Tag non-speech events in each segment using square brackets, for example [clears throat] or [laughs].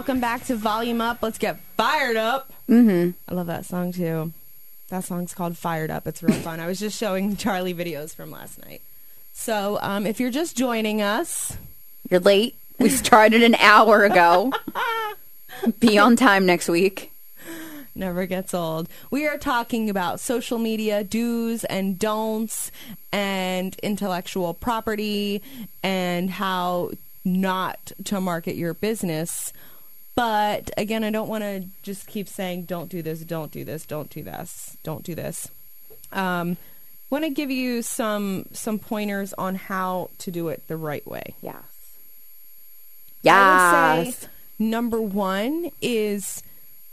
Welcome back to Volume Up. Let's get fired up. Mm-hmm. I love that song too. That song's called Fired Up. It's real [laughs] fun. I was just showing Charlie videos from last night. So, um, if you're just joining us, You're late. We [laughs] started an hour ago. [laughs] Be on time next week. never gets old. We are talking about social media do's and don'ts and intellectual property and how not to market your business. But again, I don't want to just keep saying, don't do this, don't do this, don't do this, don't do this. Um, want to give you some some pointers on how to do it the right way. Yes. Yes. number one is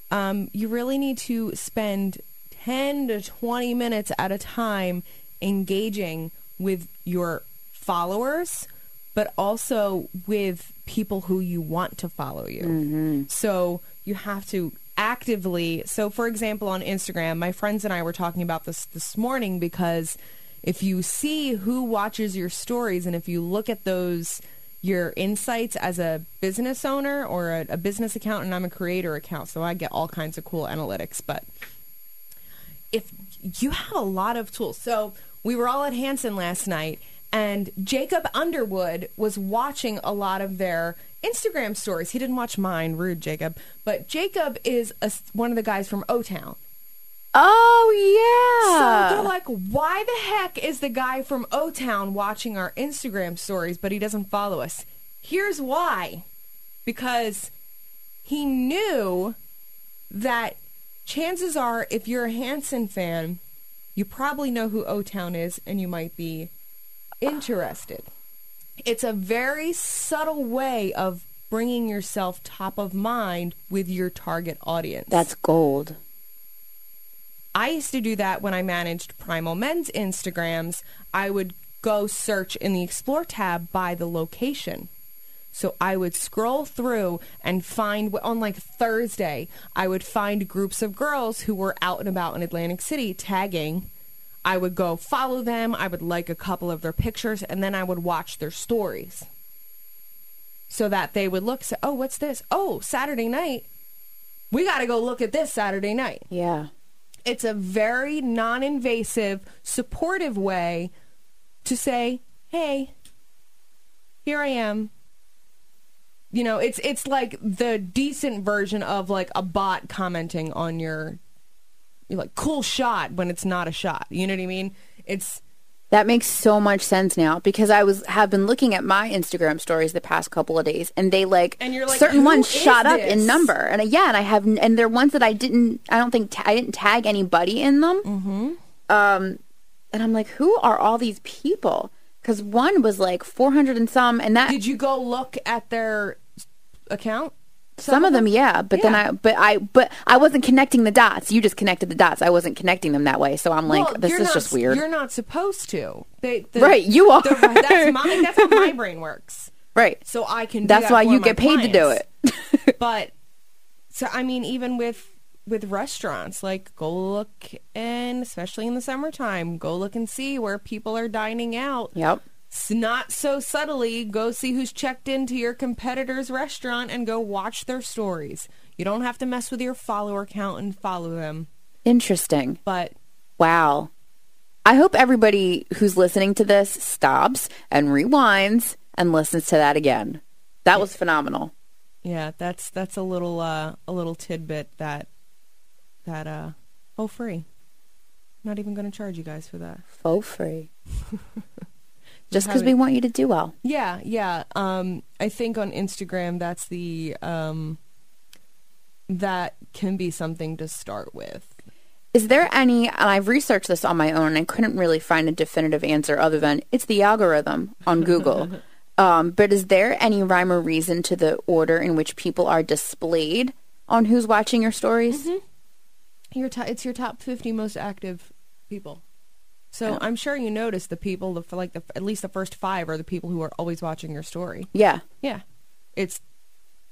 um, you really need to spend 10 to 20 minutes at a time engaging with your followers, but also with people who you want to follow you. Mm-hmm. So you have to actively. So, for example, on Instagram, my friends and I were talking about this this morning because if you see who watches your stories and if you look at those your insights as a business owner or a, a business account and I'm a creator account so I get all kinds of cool analytics but if you have a lot of tools so we were all at Hanson last night and Jacob Underwood was watching a lot of their Instagram stories he didn't watch mine rude Jacob but Jacob is a, one of the guys from O Town Oh yeah. so they're like, why the heck is the guy from O Town watching our Instagram stories, but he doesn't follow us? Here's why. Because he knew that chances are, if you're a Hanson fan, you probably know who O Town is and you might be interested. It's a very subtle way of bringing yourself top of mind with your target audience. That's gold. I used to do that when I managed Primal Men's Instagrams. I would go search in the Explore tab by the location. So I would scroll through and find on like Thursday, I would find groups of girls who were out and about in Atlantic City tagging. I would go follow them. I would like a couple of their pictures and then I would watch their stories. So that they would look, say, oh, what's this? Oh, Saturday night. We got to go look at this Saturday night Yeah. it's a very non-invasive supportive way to say hey here i am you know it's it's like the decent version of like a bot commenting on your you're like cool shot when it's not a shot you know what i mean it's That makes so much sense now because I was have been looking at my Instagram stories the past couple of days, and they like, And you're like, certain ones shot up in number, and uh, yeah, and I have, and they're ones that I didn't, I don't think ta- I didn't tag anybody in them. Mm-hmm. Um, and I'm like, who are all these people? Because one was like 400 and some, and that did you go look at their account some, of them, yeah, but then I, but I, but I wasn't connecting the dots. You just connected the dots. I wasn't connecting them that way, so I'm like, Well, this is not- just weird. you're not supposed to they, the, Right, you are. the- that's [laughs] my that's how my brain works Right. so I can. Do That's that why you get paid to do it. [laughs] But so I mean, even with with restaurants, like go look and especially in the summertime, go look and see where people are dining out. yep. Not so subtly, go see who's checked into your competitor's restaurant and go watch their stories. You don't have to mess with your follower count and follow them, Interesting. but Wow. I hope everybody who's listening to this stops and rewinds and listens to that again. That was phenomenal. yeah, that's that's a little uh, a little tidbit that that uh oh free. Not even going to charge you guys for that. Faux free. [laughs] Just because we want you to do well. Yeah, yeah. Um, I think on Instagram that's the um, that can be something to start with. Is there any, and I've researched this on my own and couldn't really find a definitive answer other than it's the algorithm on Google. [laughs] um, but is there any rhyme or reason to the order in which people are displayed on who's watching your stories? Your to- it's your top fifty most active people. So I'm sure you notice the people, the, like the at least the first five are the people who are always watching your story. Yeah. Yeah, it's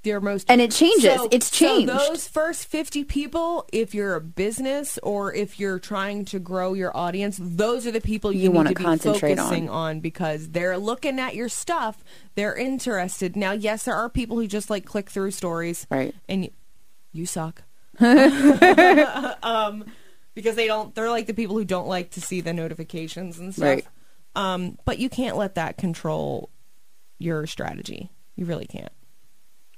their most And it changes. It's changed. So those first 50 people, if you're a business or if you're trying to grow your audience, those are the people you, You wanna be concentrate focusing on. because they're looking at your stuff. They're interested. Now, yes, there are people who just like click through stories. Right. And you, you suck. [laughs] [laughs] um, because they don't, they're like the people who don't like to see the notifications and stuff. Right. Um, but you can't let that control your strategy. You really can't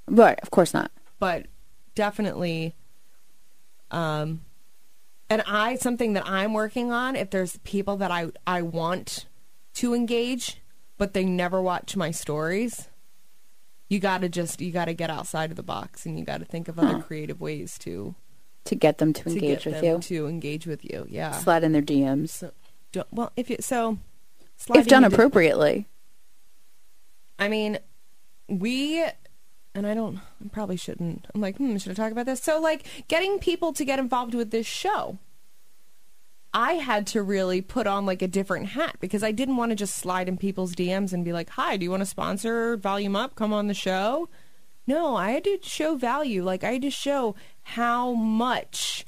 Right, of course not. but definitely um and I something that I'm working on if there's people that I I want to engage but they never watch my stories you got to just you got to get outside of the box and you got to think of other Huh. creative ways to To get them to to engage with you, to engage with you yeah slide in their DMs so don't, well if you so if done appropriately. I mean, we, and I don't, I probably shouldn't. I'm like, hmm, should I talk about this? So, like, getting people to get involved with this show, I had to really put on like a different hat because I didn't want to just slide in people's DMs and be like, hi, do you want to sponsor Volume Up? Come on the show. No, I had to show value. Like, I had to show how much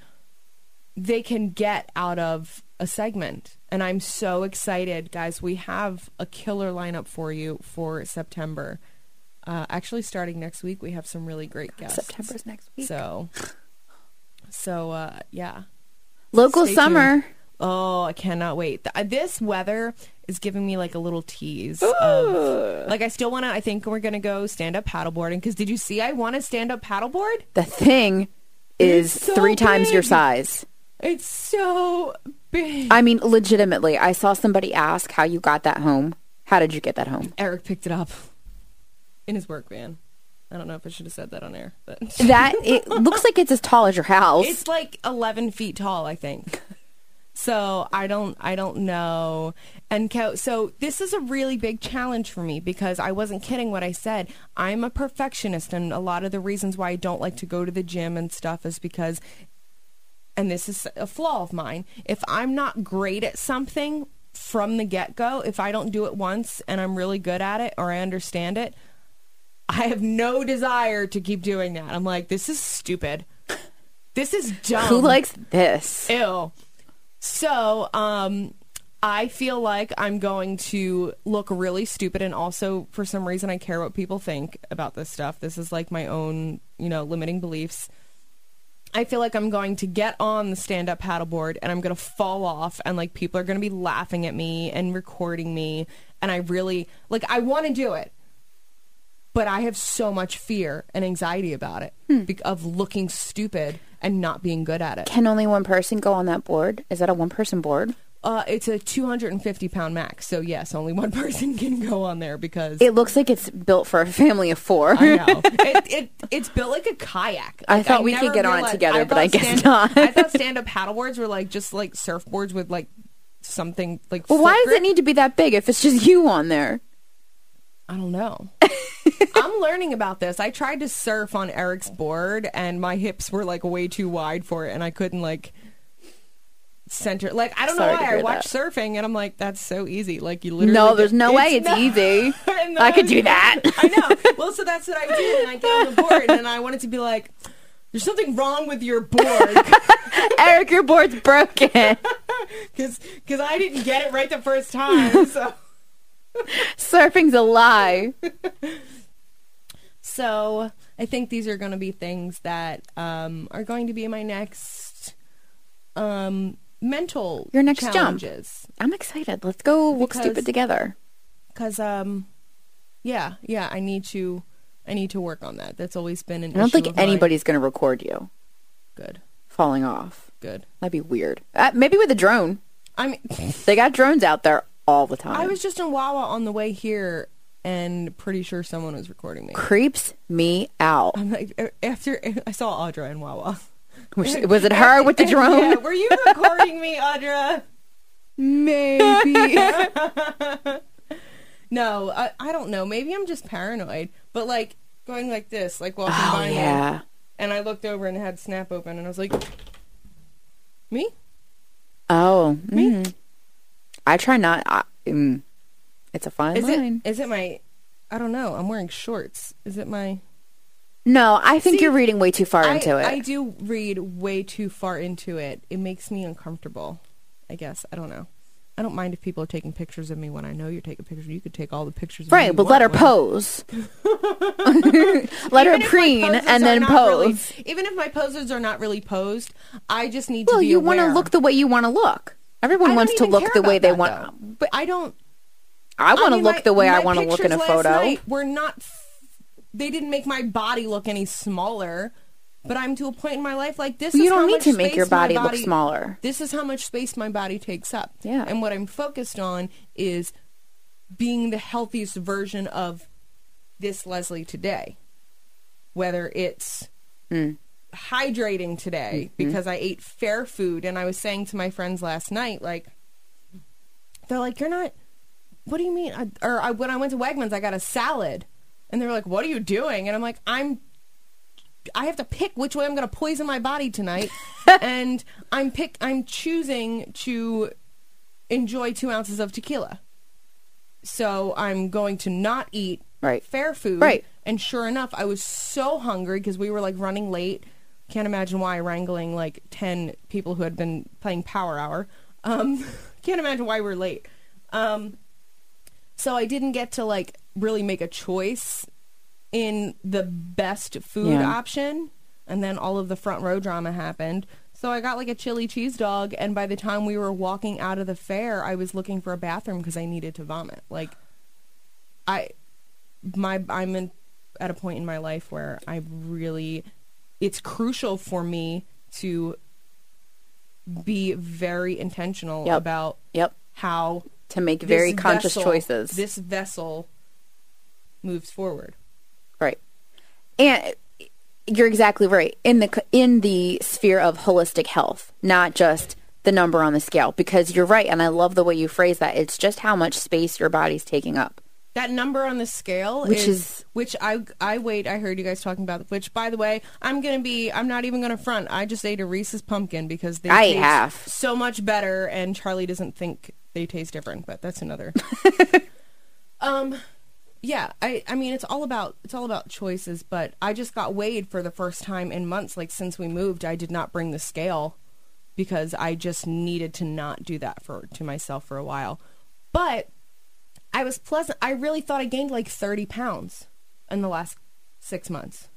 they can get out of a segment. And I'm so excited, guys. We have a killer lineup for you for September. Uh, actually, starting next week, we have some really great guests. September's next week. So, so uh, yeah. Local stay summer. Oh, I cannot wait. Uh, this weather is giving me like a little tease. Of, like, I still want to. I think we're gonna go stand up paddleboarding because did you see I want to stand up paddleboard? The thing is so three times your size. It's so big. I mean, legitimately, I saw somebody ask how you got that home. How did you get that home? Eric picked it up in his work van. I don't know if I should have said that on air, but That it looks like it's as tall as your [laughs] house. it's like 11 feet tall, I think. So I don't, I don't know. And co- so this is a really big challenge for me because I wasn't kidding what I said. I'm a perfectionist, and a lot of the reasons why I don't like to go to the gym and stuff is because, and this is a flaw of mine. If I'm not great at something from the get go, if I don't do it once and I'm really good at it or I understand it, I have no desire to keep doing that. I'm like, this is stupid. This is dumb. Who likes this? Ew. So, um, I feel like I'm going to look really stupid, and also for some reason I care what people think about this stuff. This is like my own, you know, limiting beliefs. I feel like I'm going to get on the stand up paddleboard and I'm going to fall off, and like people are going to be laughing at me and recording me. And I really, like, I want to do it, but I have so much fear and anxiety about it be- of looking stupid and not being good at it. Can only one person go on that board? Is that a one person board? Uh, it's a 250 pound max, so yes, only one [laughs] person can go on there because It looks like it's built for a family of four. I know [laughs] it, it it's built like a kayak. I Like, thought we could get on it together, but I guess stand- not. I thought [laughs] stand up paddleboards were like just like surfboards with like something like. well, why does it need to be that big if it's just you on there? I don't know. [laughs] I'm learning about this. I tried to surf on Eric's board, and my hips were like way too wide for it, and I couldn't like center. Like I don't Sorry know why I watched that. surfing, and I'm like, that's so easy. Like you literally. No, there's no way [laughs] it's not- easy. [laughs] I could do that. I know. Well, so that's what I did, and I get on the board, and I wanted to be like, "There's something wrong with your board," Eric, your board's broken. because I didn't get it right the first time. So, Surfing's a lie. so I think these are going to be things that um, are going to be my next um, mental Your next jump. challenges. I'm excited. Let's go look stupid together. Because, um, yeah, yeah, I need to. I need to work on that. That's always been an I don't think anybody's going to record you good. falling off. Good. That'd be weird. Uh, maybe with a drone. I mean, [laughs] They got drones out there all the time. I was just in Wawa on the way here, and pretty sure someone was recording me. creeps me out. I'm like, after I saw Audra in Wawa. Was, was it her with the [laughs] drone? Yeah, were you recording me, Audra? Maybe. [laughs] No, I, I don't know. Maybe I'm just paranoid. But like going like this, like walking oh by me, and I looked over and it had Snap open, and I was like, me? Oh. mm. I try not. I, mm, it's a fine Is line. it? Is it my? I don't know. I'm wearing shorts. Is it my? No, I think See, you're reading way too far I, into it. I do read way too far into it. It makes me uncomfortable. I guess I don't know. I don't mind if people are taking pictures of me when I know you're taking pictures. You could take all the pictures. of right, but let her pose. [laughs] [laughs] let her Even my preen and then not really- pose. even if my poses are not really posed, I just need well, to be you want to look the way you want to look. Everyone wants to look the way they want. though. But I don't. I want to mean, look my- the way I want to look in a photo. night Were not. f- They didn't make my body look any smaller, but I'm to a point in my life like this. you is don't how need much to make your my body look smaller. This is how much space my body takes up. Yeah. And what I'm focused on is being the healthiest version of this Leslie today. Whether it's Hmm. Hydrating today Mm-hmm. because I ate fair food and I was saying to my friends last night like they're like you're not what do you mean I, or I, when I went to Wegmans I got a salad and they're like what are you doing and I'm like I'm I have to pick which way I'm going to poison my body tonight [laughs] and I'm pick I'm choosing to enjoy 2 ounces of tequila so I'm going to not eat Right. fair food Right. and sure enough, I was so hungry because we were like running late. Can't imagine why wrangling like 10 people who had been playing Power Hour. Um, [laughs] can't imagine why we're late. Um, so I didn't get to like really make a choice in the best food Yeah. option. And then all of the front row drama happened. So I got like a chili cheese dog. And by the time we were walking out of the fair, I was looking for a bathroom because I needed to vomit. Like, I my I'm in, at a point in my life where I really it's crucial for me to be very intentional Yep. about Yep. how To make very conscious vessel- choices. This vessel moves forward. Right. And you're exactly right. In the in the sphere of holistic health, not just the number on the scale because you're right and I love the way you phrase that. It's just how much space your body's taking up. That number on the scale, Which is, is- which I I wait. I heard you guys talking about. Which, by the way, I'm gonna be. I'm not even gonna front. I just ate a Reese's pumpkin because they I taste have. so much better, and Charlie doesn't think they taste different. But that's another. [laughs] um, yeah. I I mean, it's all about it's all about choices. But I just got weighed for the first time in months. Like since we moved, I did not bring the scale because I just needed to not do that for to myself for a while. But I was pleasant. I really thought I gained like 30 pounds in the last six months.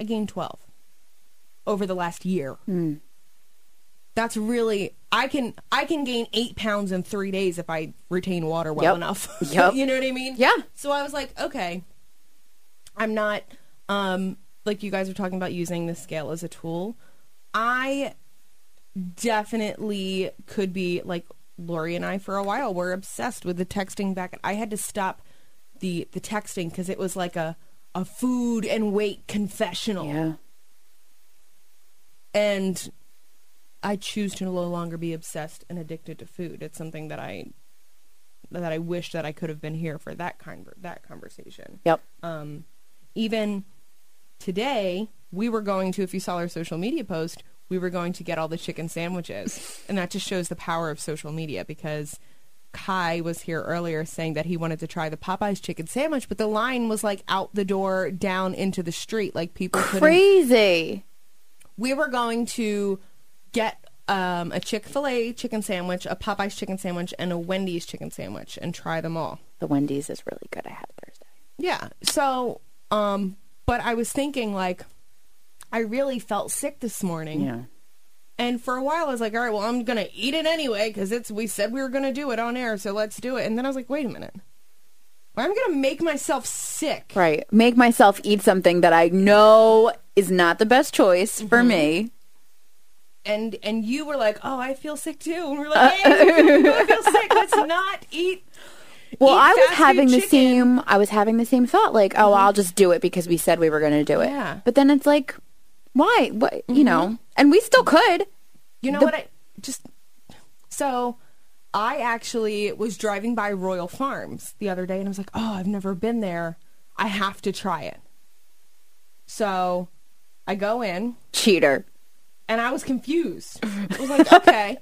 I gained 12 over the last year. That's really I can I can gain eight pounds in three days if I retain water well Yep. enough. [laughs] Yep. you know what I mean? Yeah. So I was like, okay, I'm not um like you guys are talking about using the scale as a tool. I definitely could be like Lori and I for a while were obsessed with the texting back. I had to stop the the texting because it was like a a food and weight confessional, Yeah. and I choose to no longer be obsessed and addicted to food. It's something that I that I wish that I could have been here for that kind that conversation. Yep. Um, even today, we were going to, if you saw our social media post, we were going to get all the chicken sandwiches. And that just shows the power of social media because Kai was here earlier saying that he wanted to try the Popeyes chicken sandwich, but the line was like out the door down into the street. Like people. Crazy. We were going to get um, a Chick fil A chicken sandwich, a Popeyes chicken sandwich, and a Wendy's chicken sandwich and try them all. The Wendy's is really good. I had Thursday. Yeah. So, um, but I was thinking like, I really felt sick this morning, Yeah. and for a while I was like, all right, well, I'm gonna eat it anyway because it's we said we were gonna do it on air, so let's do it. And then I was like, wait a minute, I'm gonna make myself sick. Right. Make myself eat something that I know is not the best choice for Mm-hmm. me. And and you were like, oh, I feel sick too, and we are like, hey, I [laughs] feel sick. Let's not eat. Well, I was having the chicken. same I was having the same thought like, oh, I'll just do it because we said we were going to do it. Yeah. But then it's like why? What, you mm-hmm. know. And we still could. You know The- what? I just so I actually was driving by Royal Farms the other day, and I was like, "Oh, I've never been there. I have to try it." So I go in, Cheater. and I was confused. [laughs] I was like, "Okay."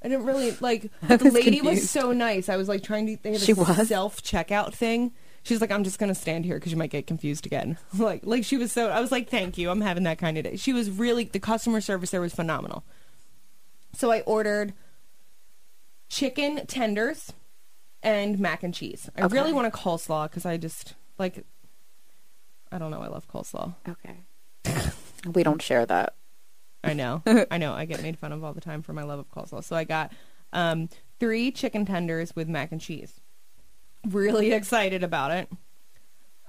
I didn't really like. The lady confused. was so nice. I was like trying to. They had a was? self checkout thing. She's like, I'm just gonna stand here because you might get confused again. [laughs] like, like she was so. I was like, thank you. I'm having that kind of day. She was really the customer service there was phenomenal. So I ordered chicken tenders and mac and cheese. I Okay. really want a coleslaw because I just like. I don't know. I love coleslaw. Okay. [laughs] we don't share that. I know. [laughs] I know. I get made fun of all the time for my love of coleslaw. So I got um, three chicken tenders with mac and cheese. Really excited about it.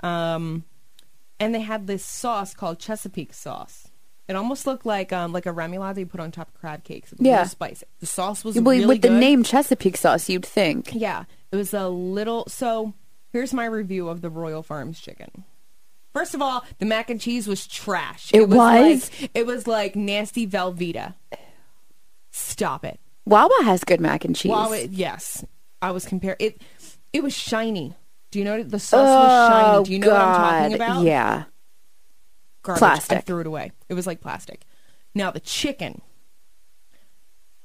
Um, and they had this sauce called Chesapeake sauce. It almost looked like um, like a remoulade you put on top of crab cakes. It was Yeah. spicy. The sauce was Well, really with the good. name Chesapeake sauce, you'd think. Yeah, it was a little. So here's my review of the Royal Farms chicken. First of all, the mac and cheese was trash. It was? like it was like nasty Velveeta. Stop it. Wawa has good mac and cheese. It, yes, I was comparing it. It was shiny. Do you know the sauce was shiny? oh Do you know what I'm oh, talking about? Yeah. Garbage. I threw it away. It was like plastic. Now the chicken.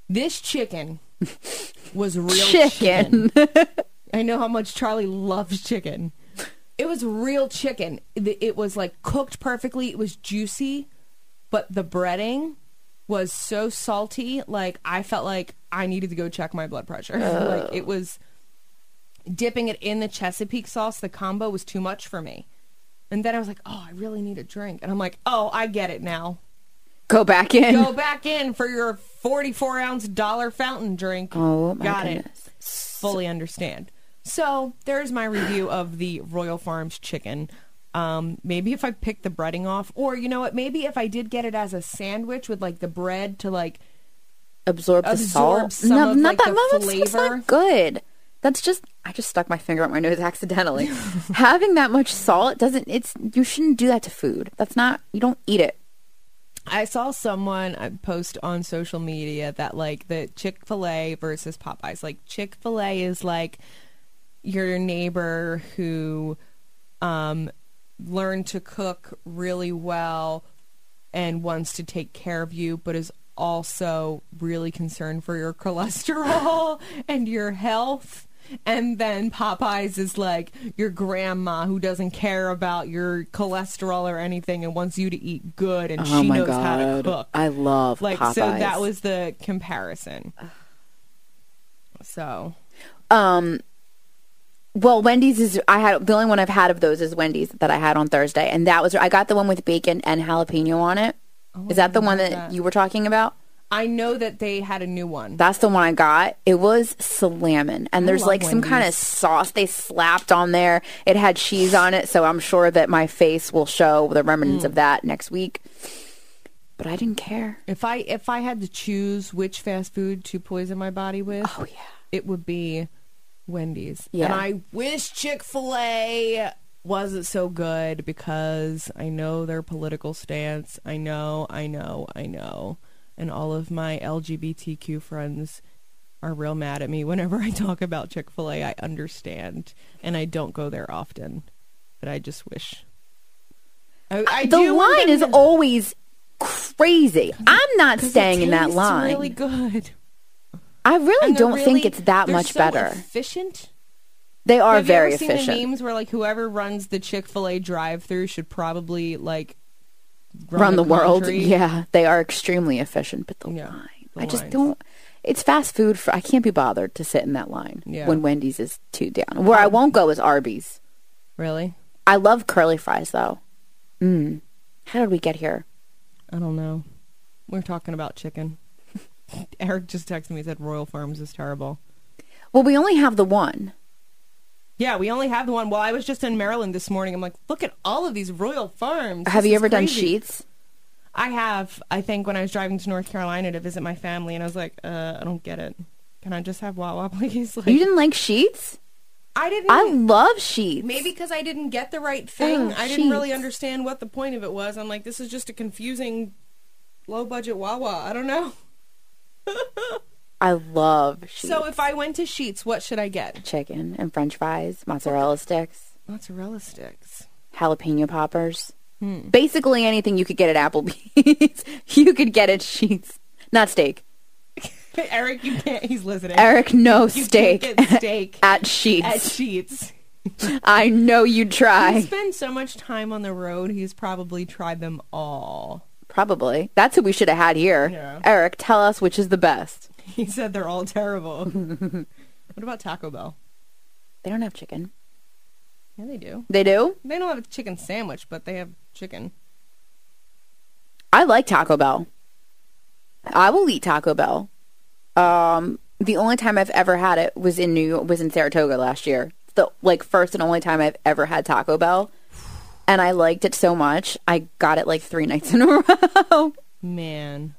This chicken [laughs] was real Chicken. [laughs] I know how much Charlie loves chicken. It was real chicken. It it was like cooked perfectly. It was juicy, but the breading was so salty. Like I felt like I needed to go check my blood pressure. [laughs] like it oh. was dipping it in the Chesapeake sauce. The combo was too much for me. And then I was like, oh, I really need a drink. And I'm like, oh, I get it now. Go back in. Go back in for your 44 ounce dollar fountain drink. oh my Got goodness. it. Fully understand. So there's my review of the Royal Farms chicken. Um, maybe if I pick the breading off, or you know what? Maybe if I did get it as a sandwich with like the bread to like Absorb the Absorb salt. some no, of, not like, that. the that's flavor. not good. That's just. I just stuck my finger up my nose [laughs] accidentally. Having that much salt doesn't. It's. You shouldn't do that to food. That's not. You don't eat it. I saw someone uh, post on social media that like the Chick Fil A versus Popeyes. Like Chick Fil A is like your neighbor who um, learned to cook really well and wants to take care of you, but is also really concerned for your [laughs] cholesterol and your health. And then Popeyes is like your grandma who doesn't care about your cholesterol or anything and wants you to eat good and oh she knows god. how to cook. I love like Popeyes. so that was the comparison. So Um, well, Wendy's is I had the only one I've had of those is Wendy's that I had on Thursday, and that was I got the one with bacon and jalapeno on it. Is that the one that, that. you were talking about? I know that they had a new one. That's the one I got. It was salamin, and there's like some kind of sauce they slapped on there. It had cheese on it, so I'm sure that my face will show the remnants Mm. of that next week. But I didn't care. If I if I had to choose which fast food to poison my body with, Oh yeah. it would be Wendy's. Yeah. And I wish Chick Fil A wasn't so good because I know their political stance. I know, I know, I know. And all of my LGBTQ friends are real mad at me whenever I talk about Chick Fil A. I understand, and I don't go there often, but I just wish. I, I the do line is to- always crazy. I'm not 'cause it staying in that line. Really good. I really don't think it's that much so better. Efficient. They are Have very you ever seen efficient. the memes where like whoever runs the Chick Fil A drive-through should probably like Run, the, world. Yeah, they are extremely efficient, but the Yeah, line. the I just lines. don't. It's fast food. For, I can't be bothered to sit in that line Yeah. when Wendy's is too down. Where I won't go is Arby's. Really? I love curly fries though. Mm. How did we get here? I don't know. We're talking about chicken. [laughs] Eric just texted me said Royal Farms is terrible. Well, we only have the one. Yeah, we only have the one. Well, I was just in Maryland this morning. I'm like, look at all of these Royal Farms. have This you ever done Sheetz? I have. I think when I was driving to North Carolina to visit my family, and I was like, uh, I don't get it. Can I just have Wawa, [laughs] please? Like, You didn't like Sheetz? I didn't. I love Sheetz. Maybe because I didn't get the right thing. Oh, I didn't really understand what the point of it was. I'm like, this is just a confusing, low budget Wawa. I don't know. [laughs] I love Sheetz. So if I went to Sheetz, what should I get? chicken and French fries, mozzarella sticks, Mozzarella sticks. jalapeno poppers. Hmm. Basically anything you could get at Applebee's, [laughs] you could get at Sheetz. Not steak. [laughs] Eric, you can't. He's listening. Eric, no you steak Can't get steak [laughs] at Sheetz. at Sheetz. I know you'd try. He try. spends so much time on the road. He's probably tried them all. Probably. That's who we should have had here. Yeah. Eric, tell us which is the best. [laughs] He said they're all terrible. [laughs] what about Taco Bell? They don't have chicken. Yeah, they do. They do? They don't have a chicken sandwich, but they have chicken. I like Taco Bell. I will eat Taco Bell. Um, the only time I've ever had it was in New York, was in Saratoga last year. The like first and only time I've ever had Taco Bell, and I liked it so much I got it like three [laughs] nights in a row. Man,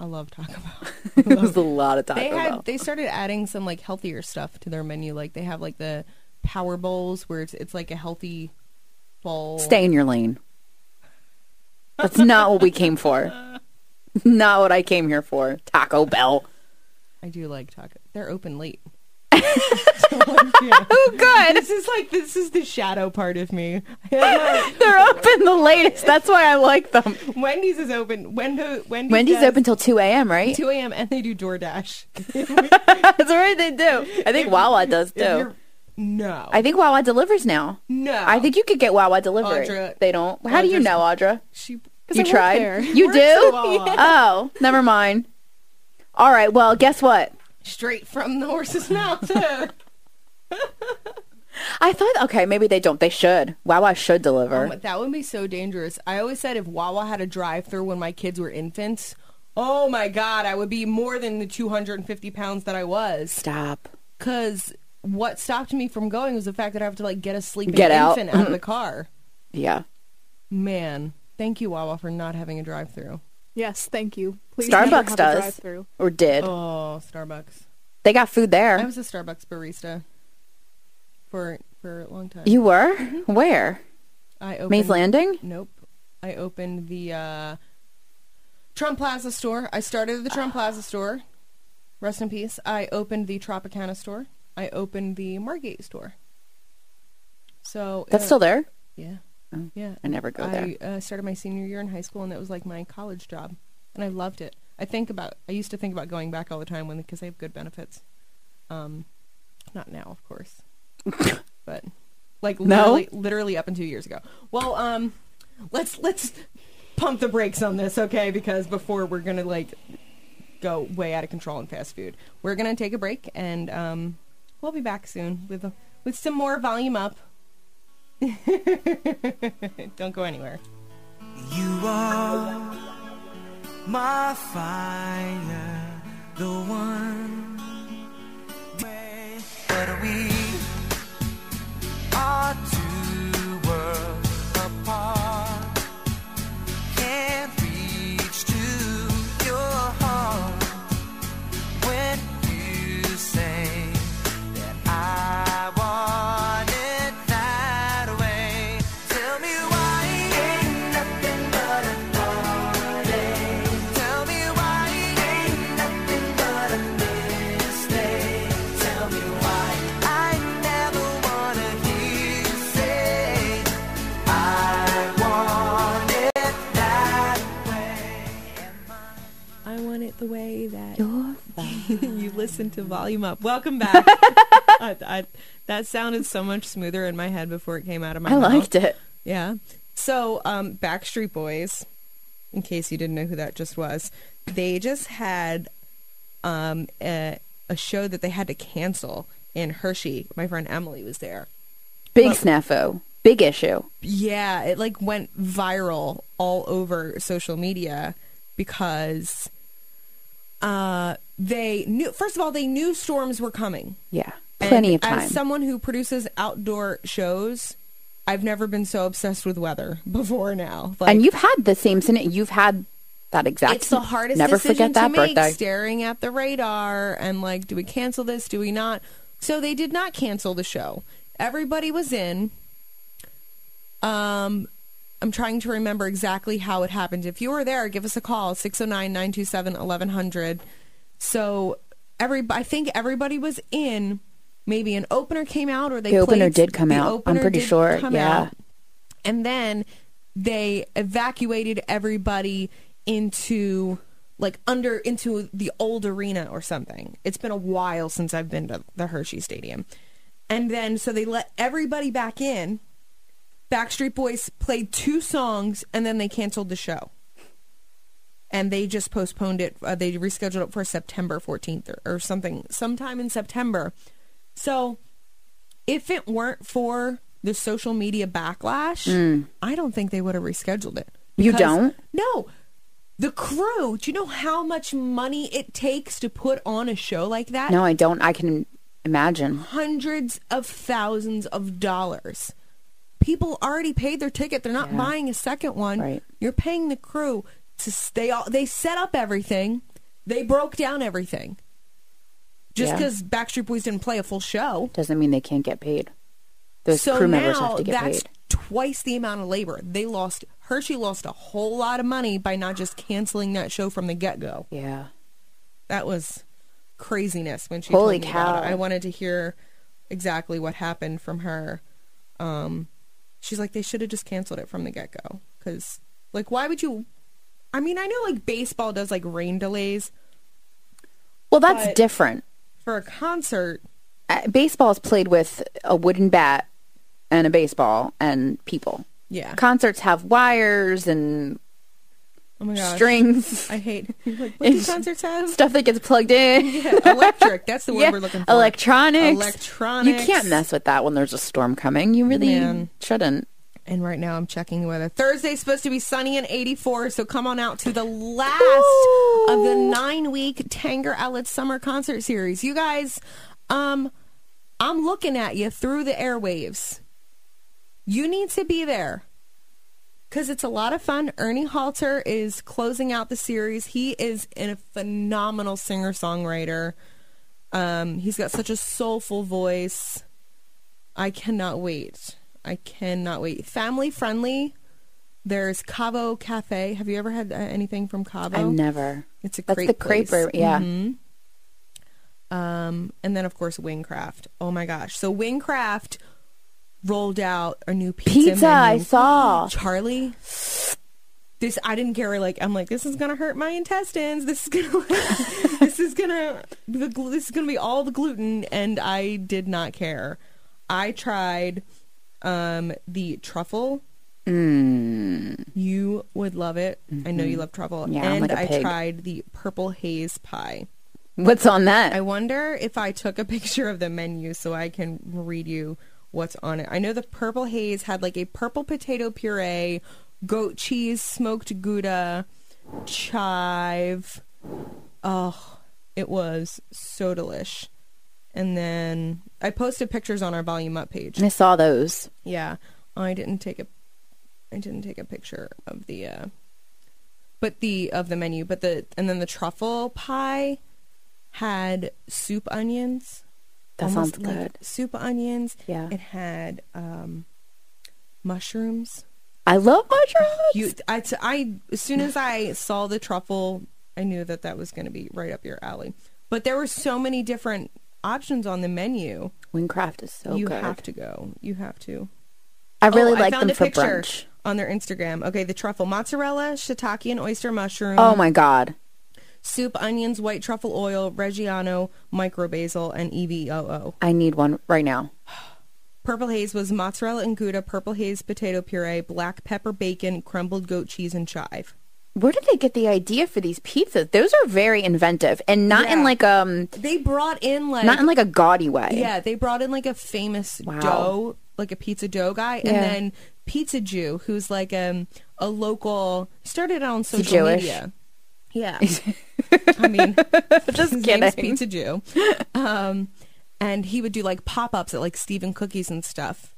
I love Taco Bell. [laughs] [laughs] it was a lot of Taco they Bell. they started adding some like healthier stuff to their menu. Like they have like the power bowls where it's it's like a healthy bowl. Stay in your lane. That's not what we came for. [laughs] Not what I came here for. Taco Bell. I do like taco. They're open late. Yeah. Oh, good. This is like this is the shadow part of me. [laughs] They're open the latest. That's why I like them. Wendy's is open. Wendy, Wendy's, Wendy's does open till 2 a.m., right? 2 a.m. and they do DoorDash. [laughs] That's right, they do. I think Wawa does If too. No, I think Wawa delivers now. no. I think you could get Wawa delivery. Audra- they don't. How do you know, Audra? she You I tried? You do? Oh, never mind. All right. Well, guess what? Straight from the horse's [laughs] mouth. too. I thought okay, maybe they don't. They should. Wawa should deliver. Um, that would be so dangerous. I always said if Wawa had a drive-through when my kids were infants, oh my god, I would be more than the 250 pounds that I was. Stop. Because what stopped me from going was the fact that I have to like get a sleeping Get out. infant out of the car. Yeah. Man, thank you Wawa for not having a drive-through. Yes, thank you. Please Starbucks never have a does. drive-through. Or did. Oh, Starbucks. They got food there. I was a Starbucks barista for for a long time. You were? Mm-hmm. Where? I opened, Mays Landing? Nope. I opened the uh, Trump Plaza store. I started the Trump Plaza store. Rest in peace. I opened the Tropicana store. I opened the Margate store. So That's uh, still there? yeah, Oh, yeah. I never go there. I uh, started my senior year in high school, and that was like my college job, and I loved it. I think about. I used to think about going back all the time when because they have good benefits. Um, not now, of course, [laughs] but like No? literally, literally up until years ago. Well, um, let's let's pump the brakes on this, okay? Because before we're gonna like go way out of control in fast food, we're gonna take a break, and um, we'll be back soon with with some more volume up. [laughs] Don't go anywhere. You are my fire, the one. way. But we are two worlds apart. Can't the way that You're [laughs] listen to volume up. Welcome back. [laughs] I, I, that sounded so much smoother in my head before it came out of my I mouth. liked it. Yeah. So, um, Backstreet Boys, in case you didn't know who that just was, they just had um, a, a show that they had to cancel in Hershey. My friend Emily was there. Big Well- snafu. Big issue. Yeah, it like went viral all over social media because uh they knew first of all they knew storms were coming. Yeah. And Plenty of time. As someone who produces outdoor shows, I've never been so obsessed with weather [laughs] before now. Like, and you've had the same scene. You've had that exact. it's the hardest Never decision forget that to make, birthday. staring at the radar and like, do we cancel this? Do we not? So they did not cancel the show. Everybody was in. Um, I'm trying to remember exactly how it happened. If you were there, give us a call 609-927-1100. So every I think everybody was in. Maybe an opener came out or they The opener did come out. I'm pretty sure, yeah. out. And then they evacuated everybody into like under into the old arena or something. It's been a while since I've been to the Hershey Stadium. And then so they let everybody back in. Backstreet Boys played two songs and then they canceled the show. And they just postponed it. Uh, they rescheduled it for September 14th or, or something, sometime in September. So if it weren't for the social media backlash, I don't think they would have rescheduled it. Mm. You don't? No. The crew, do you know how much money it takes to put on a show like that? No, I don't. I can imagine. hundreds of thousands of dollars. People already paid their ticket. They're not Yeah. buying a second one. Right. You're paying the crew to stay. All, they set up everything. They broke down everything. Just Yeah. because Backstreet Boys didn't play a full show. Doesn't mean they can't get paid. Those so crew members have to get that's paid. twice the amount of labor. They lost. Hershey lost a whole lot of money by not just canceling that show from the get go. Yeah. That was craziness when she Holy told me about it. cow. I wanted to hear exactly what happened from her. Um, she's like, they should have just canceled it from the get go. Because, like, why would you? I mean, I know like baseball does like rain delays Well, that's But- different. for a concert. Uh, baseball is played with a wooden bat and a baseball and people. Yeah. Concerts have wires and Oh my gosh. strings, I hate. Like, what do concerts have? stuff that gets plugged in. Yeah, [laughs] electric. That's the word Yeah, we're looking for. Electronics. Electronics. You can't mess with that when there's a storm coming. You really Man. shouldn't. And right now I'm checking the weather. Thursday's supposed to be sunny and 84, so come on out to the last Woo! of the nine week Tanger Outlet Summer Concert Series. You guys, um, I'm looking at you through the airwaves. You need to be there because it's a lot of fun. Ernie Halter is closing out the series. He is a phenomenal singer songwriter. Um, he's got such a soulful voice. I cannot wait. I cannot wait. Family friendly. There's Cavo Cafe. Have you ever had uh, anything from Cavo? I've never. It's a That's great the crepe, place. bar- yeah. Mhm. Um, and then of course Wingcraft. Oh my gosh! So Wingcraft rolled out a new pizza. Pizza, I saw. Charlie. This I didn't care. Like I'm like this is gonna hurt my intestines. This is gonna [laughs] this is gonna the this is gonna be all the gluten, and I did not care. I tried um the truffle. Mm. You would love it. I know you love truffle. Mm-hmm. Yeah, and like I tried the purple haze pie. What's on that? I wonder if I took a [laughs] picture of the menu so I can read you what's on it. I know the purple haze had like a purple potato puree, goat cheese, smoked gouda, chive. Oh, it was so delish. And then I posted pictures on our volume up page. I saw those. Yeah, I didn't take a, I didn't take a picture of the, uh, but the of the menu, but the and then the truffle pie had soup onions. That almost sounds like good. Soup onions. Yeah. It had um, mushrooms. I love mushrooms. You, I, t- I, as soon as I saw the truffle, I knew that that was going to be right up your alley. But there were so many different options on the menu. Wingcraft is so you good. have to go. You have to. I really Oh, like found them for brunch. on their Instagram. Okay, the truffle mozzarella, shiitake, and oyster mushroom. Oh my god. Soup, onions, white truffle oil, Reggiano, micro basil, and EVOO. I need one right now. Purple haze was mozzarella and gouda, purple haze potato puree, black pepper bacon, crumbled goat cheese, and chive. Where did they get the idea for these pizzas? Those are very inventive and not in like um They brought in like not in like a gaudy way. yeah, they brought in like a famous Wow. dough, like a pizza dough guy, and then Pizza Jew, who's like um a local started out on social Jewish? media. Yeah, [laughs] I mean, [laughs] Just his kidding. name's Pizza Jew. Um, and he would do like pop ups at like Stephen Cookies and stuff.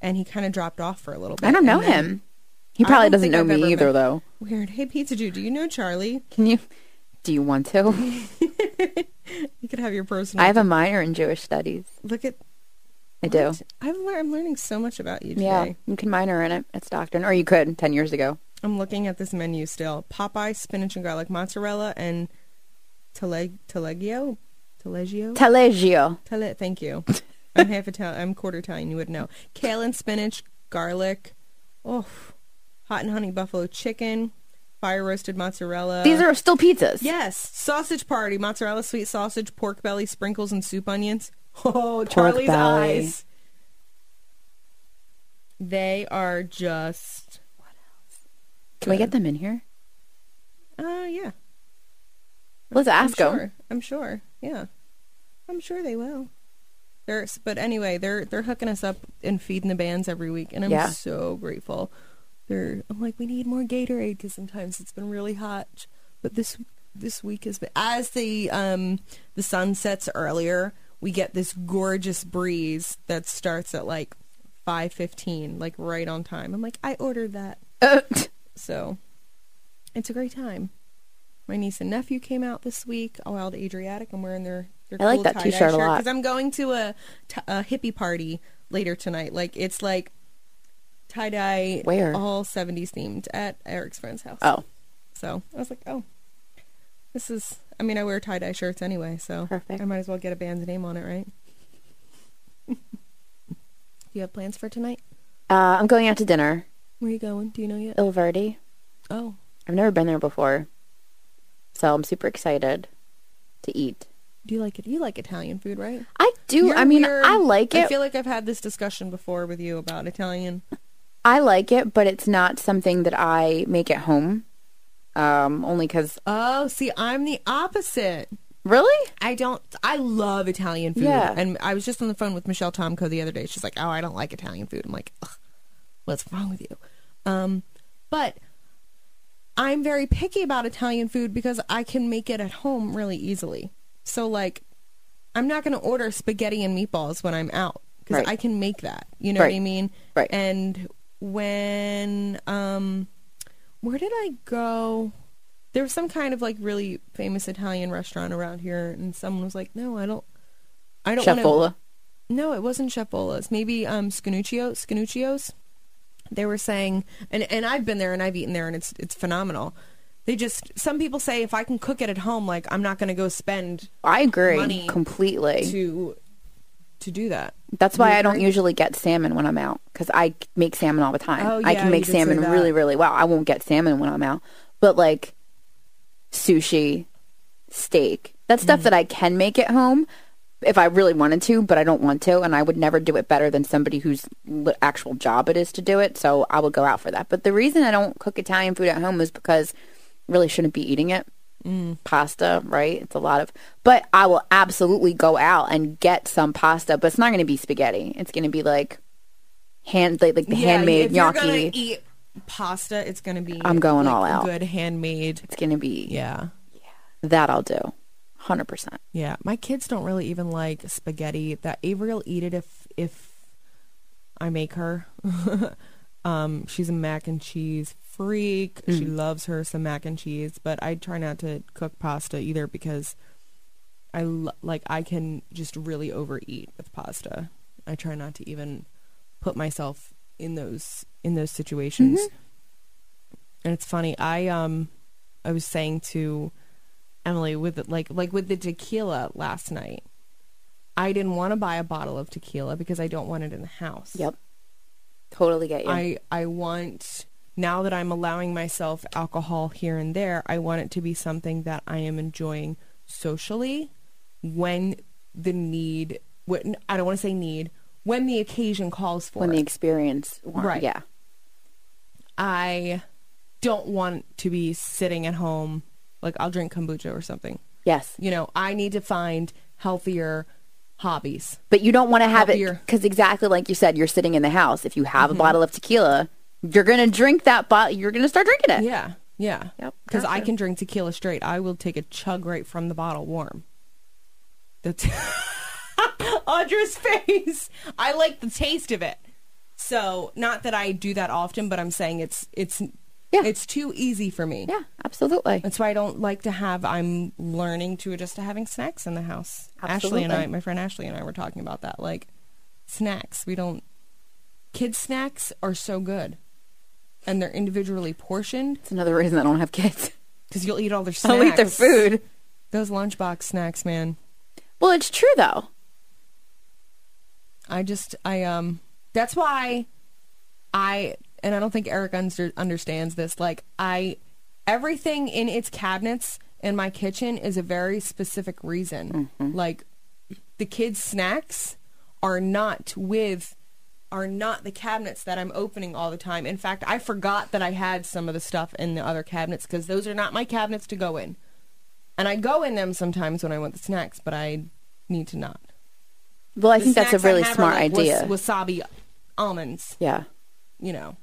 And he kind of dropped off for a little bit. I don't know then- him. He probably doesn't know I've me either met- though. Weird. Hey, Pizza Jew, do you know Charlie? Can you do you want to? [laughs] You could have your personal. I have a minor in Jewish studies. look at. I do. I've lear- I'm learning so much about you today. Yeah, you can minor in it. It's doctrine, or you could ten years ago. I'm looking at this menu still. Popeye spinach and garlic mozzarella and tele telegio, telegio, Taleggio. tele. Thank you. [laughs] I'm half Italian. I'm quarter Italian. You would know. Kale and spinach, garlic. Oh, hot and honey buffalo chicken, fire roasted mozzarella. These are still pizzas. yes, sausage party, mozzarella, sweet sausage, pork belly, sprinkles, and soup onions. [laughs] Oh, Charlie's belly. eyes. They are just. Can we get them in here? Uh, yeah. Let's ask I'm them. sure. I'm sure. Yeah. I'm sure they will. They're, but anyway, they're they're hooking us up and feeding the bands every week, and I'm Yeah. so grateful. They're I'm like we need more Gatorade because sometimes it's been really hot, but this this week has been as the um the sun sets earlier, we get this gorgeous breeze that starts at like five fifteen, like right on time. I'm like I ordered that, [laughs] so it's a great time. My niece and nephew came out this week. A Wild Adriatic. I'm wearing their. their I like that tie-dye t-shirt a lot. because I'm going to a, t- a hippie party later tonight. Like it's like tie dye. Where? All 70s themed at Eric's friend's house. oh, So I was like, oh, this is. I mean, I wear tie dye shirts anyway, so Perfect. I might as well get a band's name on it, right? Do [laughs] you have plans for tonight? uh, I'm going out to dinner. Where are you going? Do you know yet? Il Verde. Oh, I've never been there before, so I'm super excited to eat. do you like it? You like Italian food, right? I do. You're I mean, weird. I like it. I feel like I've had this discussion before with you about Italian. I like it, but it's not something that I make at home. Um, only because Oh, see, I'm the opposite. really, I don't. I love Italian food. Yeah. And I was just on the phone with Michelle Tomko the other day. She's like, "Oh, I don't like Italian food." I'm like, Ugh, "What's wrong with you?" Um, but I'm very picky about Italian food because I can make it at home really easily. So, like, I'm not going to order spaghetti and meatballs when I'm out because Right. I can make that. You know what I mean? Right. And when um, where did I go? There was some kind of like really famous Italian restaurant around here, and someone was like, "No, I don't, I don't Chef wanna... No, it wasn't Chef Vola's. Maybe um, Scannicchio, Scannicchio's. They were saying, and and I've been there and I've eaten there, and it's it's phenomenal. They just some people say if I can cook it at home, like I'm not going to go spend I agree money completely. to to do that. That's why I don't usually get salmon when I'm out because I make salmon all the time. Oh, I yeah, can make you did say salmon really, really well. I won't get salmon when I'm out, but like sushi, steak, that's Mm. stuff that I can make at home if I really wanted to, but I don't want to, and I would never do it better than somebody whose actual job it is to do it. So I would go out for that. But the reason I don't cook Italian food at home is because I really shouldn't be eating it. Mm. Pasta, right? It's a lot of, but I will absolutely go out and get some pasta, but it's not going to be spaghetti. It's going to be like hand, like, like the Yeah, handmade if you're gonna gnocchi. eat pasta, it's going to be. I'm going like, all out. Good handmade. It's going to be yeah. Yeah. that I'll do, hundred percent. Yeah, my kids don't really even like spaghetti. That Avery will eat it if if I make her. [laughs] um, she's a mac and cheese freak. She loves her some mac and cheese, but I try not to cook pasta either because I lo- like I can just really overeat with pasta. I try not to even put myself in those in those situations. And it's funny. I um I was saying to Emily with it, like like with the tequila last night. I didn't want to buy a bottle of tequila because I don't want it in the house. Yep, totally get you. I I want now that I'm allowing myself alcohol here and there, I want it to be something that I am enjoying socially when the need when I don't want to say need when the occasion calls for when it. the experience, Right. Yeah, I don't want to be sitting at home like I'll drink kombucha or something. yes, You know, I need to find healthier hobbies. but you don't want to have it because exactly like you said, you're sitting in the house. If you have a mm-hmm. bottle of tequila, you're gonna drink that bottle. You're gonna start drinking it. Yeah, yeah. Yep, Because I can drink tequila straight. I will take a chug right from the bottle warm. That's [laughs] Audra's face. I like the taste of it. So, not that I do that often, but I'm saying it's it's Yeah. it's too easy for me. Yeah, absolutely. That's why I don't like to have. I'm learning to adjust to having snacks in the house. Ashley and I, my friend Ashley and I, were talking about that. Like snacks, we don't. Kids' snacks are so good, and they're individually portioned It's another reason I don't have kids. because you'll eat all their snacks. I'll eat their food. Those lunchbox snacks, man. Well, it's true though. I just, I um, that's why I, and I don't think Eric under, understands this. Like, I, everything in its cabinets in my kitchen is a very specific reason. Mm-hmm. Like, the kids' snacks are not with are not the cabinets that I'm opening all the time. In fact, I forgot that I had some of the stuff in the other cabinets because those are not my cabinets to go in. And I go in them sometimes when I want the snacks, but I need to not. Well, I The think that's a really smart like idea. wasabi almonds, yeah. you know,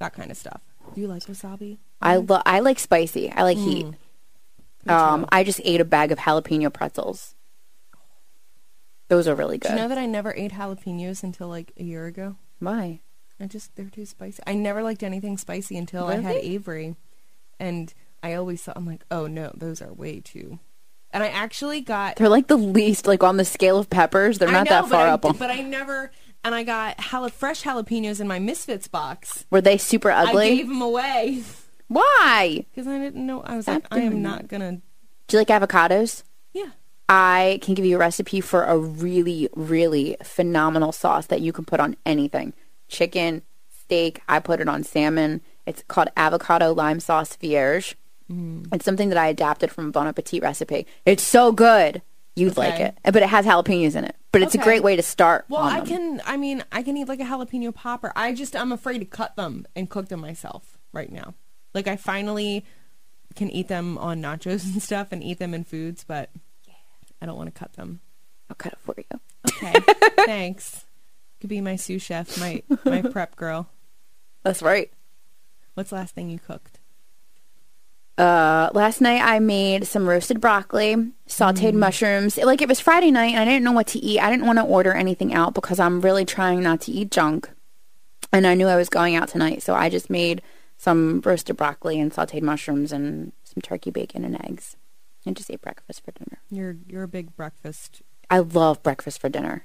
that kind of stuff. Do you like wasabi? I lo- I like spicy. I like heat. Um. I just ate a bag of jalapeno pretzels. Those are really Do good. you know that I never ate jalapenos until like a year ago? Why? I just they're too spicy. I never liked anything spicy until I had Really? Avery, and I always thought I'm like, oh no, those are way too. And I actually got They're like the least, like on the scale of peppers. They're I not know, that but far I- up. On. But I never, and I got jala- fresh jalapenos in my Misfits box. Were they super ugly? I gave them away Why? because I didn't know. I was like, I am not gonna. Do you like avocados? Yeah, I can give you a recipe for a really, really phenomenal sauce that you can put on anything chicken, steak. I put it on salmon. It's called avocado lime sauce vierge. Mm. It's something that I adapted from a Bon Appetit recipe. It's so good. You'd like Okay. it. But it has jalapenos in it. But it's a great way to start. Well, I can. I mean, I can eat like a jalapeno popper. I just I'm afraid to cut them and cook them myself right now. Like I finally can eat them on nachos [laughs] and stuff and eat them in foods, but I don't want to cut them. I'll cut it for you. Okay, [laughs] thanks. Could be my sous chef, my my prep girl. That's right. What's the last thing you cooked? Uh, last night I made some roasted broccoli, sauteed mushrooms. Like it was Friday night and I didn't know what to eat. I didn't want to order anything out because I'm really trying not to eat junk. And I knew I was going out tonight, so I just made some roasted broccoli and sauteed mushrooms and some turkey bacon and eggs. And just ate breakfast for dinner. You're you're a big breakfast. I love breakfast for dinner.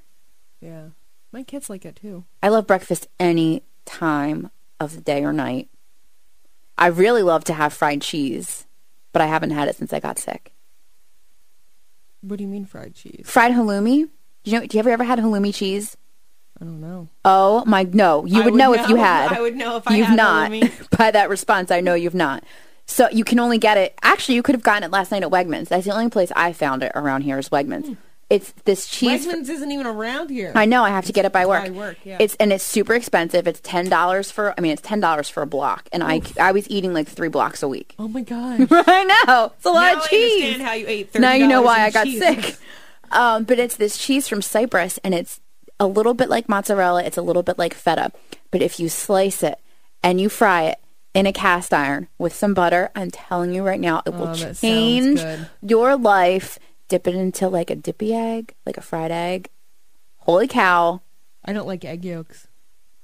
Yeah, my kids like it too. I love breakfast any time of the day or night. I really love to have fried cheese, but I haven't had it since I got sick. What do you mean fried cheese? fried halloumi. You know, do you ever ever had halloumi cheese? I don't know. Oh my, no, you would, would know, if you had. I would know if I you've had not. halloumi. [laughs] By that response, I know you've not. So you can only get it. Actually, you could have gotten it last night at Wegmans. That's the only place I found it around here is Wegmans. Hmm. It's this cheese. Wegmans isn't even around here. I know I have to get it by work. by work, yeah. It's and it's super expensive. It's ten dollars for. I mean, it's ten dollars for a block, and I I was eating like three blocks a week. Oh my [laughs] god! I know it's a lot now of I cheese. understand how you ate. $30 now you know why I got cheese. sick. Um, but it's this cheese from Cyprus, and it's a little bit like mozzarella. It's a little bit like feta. But if you slice it and you fry it in a cast iron with some butter, I'm telling you right now, it will Oh, that change your life. Dip it into like a dippy egg, like a fried egg. Holy cow! I don't like egg yolks.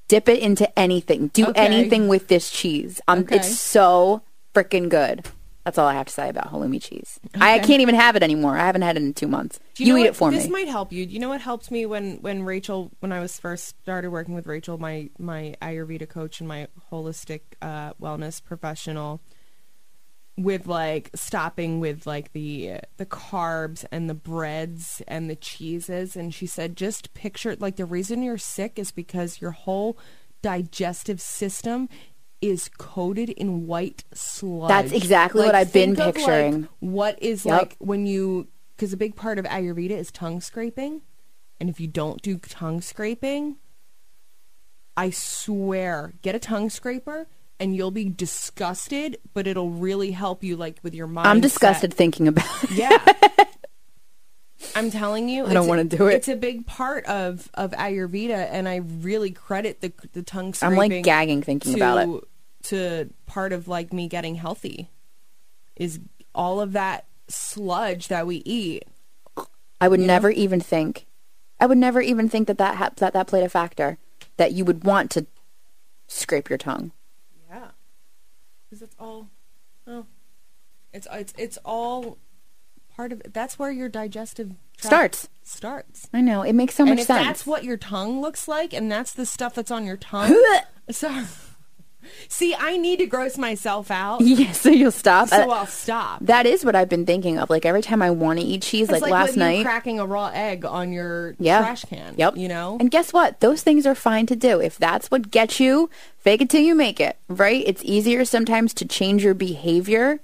Dip it into anything. Do Okay. anything with this cheese. Um, Okay. It's so freaking good. That's all I have to say about halloumi cheese. I can't even have it anymore. I haven't had it in two months. Do You, know eat what? it for this me. This might help you. Do you know what helped me when when Rachel when I was first started working with Rachel, my my Ayurveda coach and my holistic uh, wellness professional, with like stopping with like the the carbs and the breads and the cheeses, and she said just picture like the reason you're sick is because your whole digestive system is coated in white sludge. That's exactly what I've been of, like, picturing. what is Yep. like when you because a big part of ayurveda is tongue scraping and if you don't do tongue scraping i swear get a tongue scraper and you'll be disgusted but it'll really help you like with your mind I'm disgusted thinking about it. yeah [laughs] i'm telling you I don't wanna do it. it's a big part of of ayurveda and i really credit the the tongue I'm like gagging thinking about it. to- to part of like me getting healthy is all of that sludge that we eat. I would never even think. I would never even think that that, ha- that that played a factor. That you would want to scrape your tongue. Because it's all, oh, it's it's it's all part of. That's where your digestive Starts. Starts. I know it makes so and much if sense. that's what your tongue looks like, and that's the stuff that's on your tongue, [laughs] so see, I need to gross myself out, [laughs] yeah, so you'll stop. so Uh, I'll stop. that is what I've been thinking of. Like every time I want to eat cheese, It's like, last night. cracking a raw egg on your Yeah. trash can. Yep. You know? And guess what? Those things are fine to do. If that's what gets you, fake it till you make it, right? It's easier sometimes to change your behavior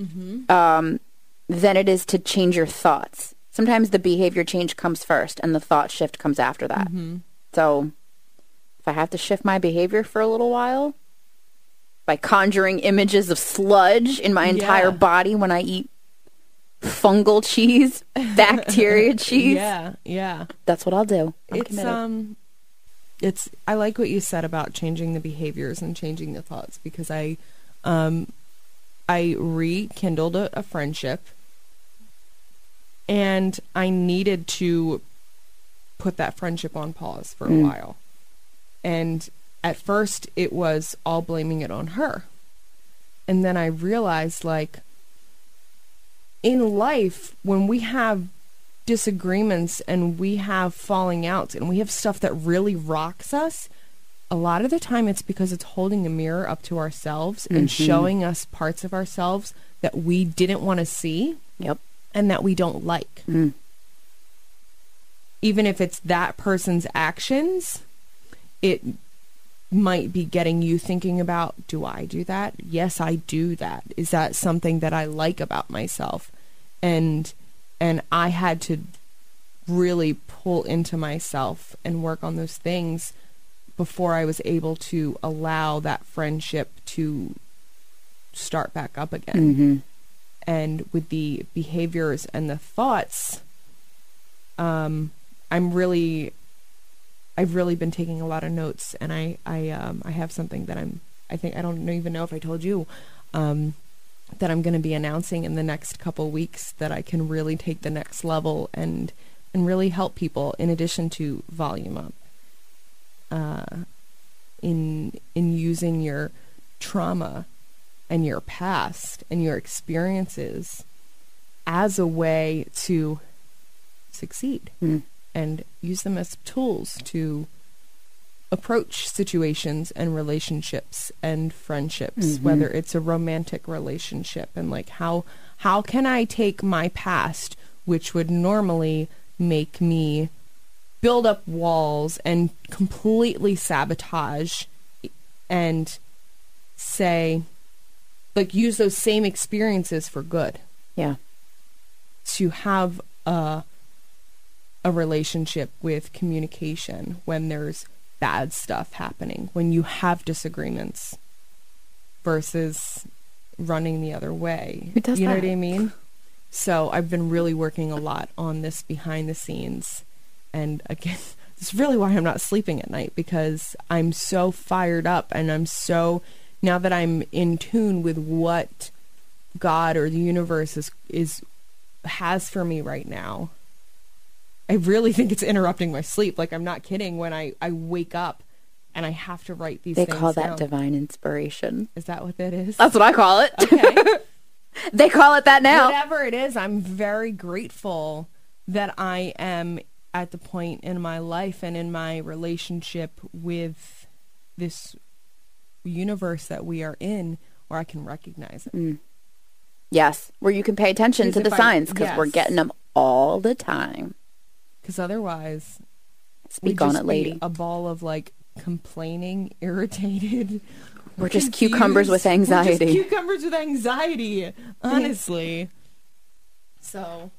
Mm-hmm. um, than it is to change your thoughts. sometimes the behavior change comes first and the thought shift comes after that. So if I have to shift my behavior for a little while by conjuring images of sludge in my entire Yeah. body when I eat fungal cheese, [laughs] bacteria cheese, Yeah, yeah. that's what I'll do. I'm it's committed. um it's I like what you said about changing the behaviors and changing the thoughts because I um I rekindled a, a friendship and I needed to put that friendship on pause for a Mm. while. And at first it was all blaming it on her. And then I realized like in life when we have disagreements and we have falling outs and we have stuff that really rocks us, a lot of the time it's because it's holding a mirror up to ourselves and showing us parts of ourselves that we didn't want to see Yep. and that we don't like. Mm. Even if it's that person's actions, it might be getting you thinking about do I do that? Yes, I do that. Is that something that I like about myself? And and I had to really pull into myself and work on those things before I was able to allow that friendship to start back up again hmm and with the behaviors and the thoughts um i'm really i've really been taking a lot of notes and i i um i have something that i'm i think i don't even know if i told you um that i'm going to be announcing in the next couple weeks that i can really take the next level and and really help people in addition to volume up uh in in using your trauma and your past and your experiences as a way to succeed Mm. And use them as tools to approach situations and relationships and friendships Mhm. whether it's a romantic relationship and like how how can I take my past which would normally make me build up walls and completely sabotage and say like use those same experiences for good Yeah. to have a a relationship with communication when there's bad stuff happening when you have disagreements versus running the other way. You know that? what i mean? So i've been really working a lot on this behind the scenes. And again [laughs] it's really why i'm not sleeping at night because i'm so fired up and i'm so now that i'm in tune with what god or the universe is is has for me right now i really think it's interrupting my sleep like i'm not kidding when i i wake up and i have to write these things They call that down. divine inspiration. is that what that is That's what I call it. okay [laughs] they call it that now. whatever it is, I'm very grateful that I am at the point in my life and in my relationship with this universe that we are in where I can recognize it. Mm. Yes, where you can pay attention to the I- signs because we're getting them all the time. Because otherwise, Speak on it, lady. A ball of like complaining, [laughs] irritated. We're just confused. cucumbers with We're just anxiety. cucumbers with anxiety, honestly. [laughs] so,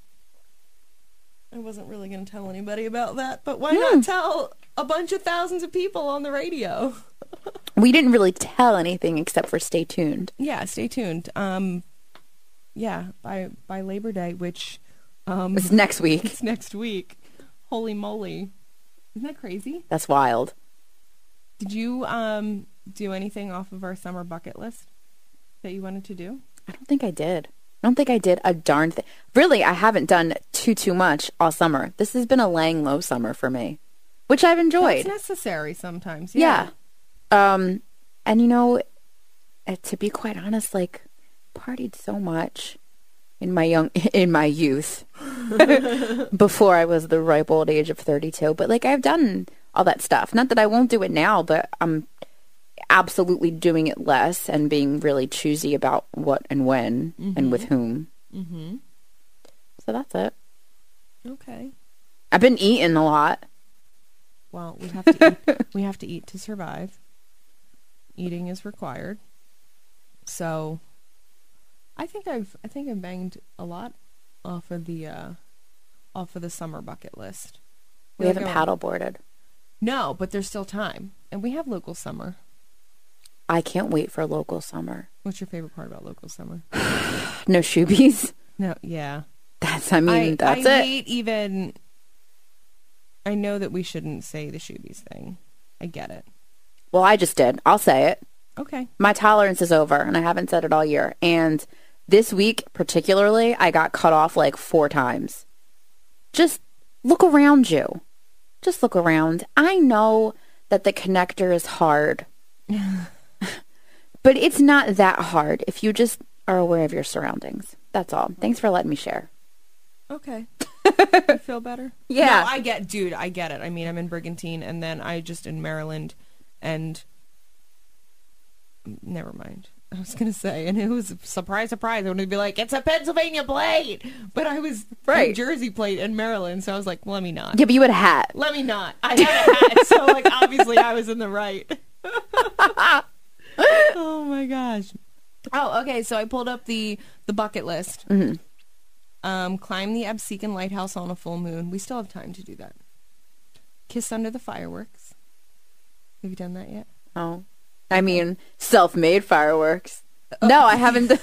I wasn't really going to tell anybody about that, but why Hmm. not tell a bunch of thousands of people on the radio? [laughs] We didn't really tell anything except for stay tuned. Yeah, stay tuned. Um, yeah, by by Labor Day, which um, It's next week. it's next week. Holy moly! Isn't that crazy? That's wild. Did you um do anything off of our summer bucket list that you wanted to do? I don't think I did. I don't think I did a darn thing. Really, I haven't done too too much all summer. This has been a laying low summer for me, which I've enjoyed. It's necessary sometimes. yeah. Um, and you know, uh, to be quite honest, like partied so much in my young [laughs] in my youth [laughs] before I was the ripe old age of 32. But like I've done all that stuff. Not that I won't do it now, but I'm absolutely doing it less and being really choosy about what and when and with whom. Mm-hmm. So that's it. Okay. I've been eating a lot. Well, we have to eat. [laughs] we have to eat to survive. Eating is required. So, I think I've I think I've banged a lot off of the uh, off of the summer bucket list. We Where haven't going? paddle boarded. No, but there's still time, and we have local summer. I can't wait for local summer. What's your favorite part about local summer? [sighs] No shoebies. No, yeah. That's I mean I, that's I it. hate even. I know that we shouldn't say the shoebies thing. I get it. Well, I just did. I'll say it. Okay. My tolerance is over, and I haven't said it all year. And this week, particularly, I got cut off like four times. Just look around you. Just look around. I know that the connector is hard, [laughs] but it's not that hard if you just are aware of your surroundings. That's all. Thanks for letting me share. Okay. [laughs] you feel better? Yeah. No, I get, dude. I get it. I mean, I'm in Brigantine, and then I just in Maryland, and never mind. I was gonna say, and it was surprise, surprise. I wanted to be like, "It's a Pennsylvania plate," but I was Right. New Jersey plate in Maryland, so I was like, "Let me not. Yeah, but you had a hat. Let me not." I had a hat, so like obviously I was in the right. [laughs] oh my gosh. Oh, okay. So I pulled up the the bucket list. Um, climb the Absecon Lighthouse on a full moon. We still have time to do that. Kiss under the fireworks. Have you done that yet? Oh. I mean, self-made fireworks. Oh. No, I haven't. [laughs]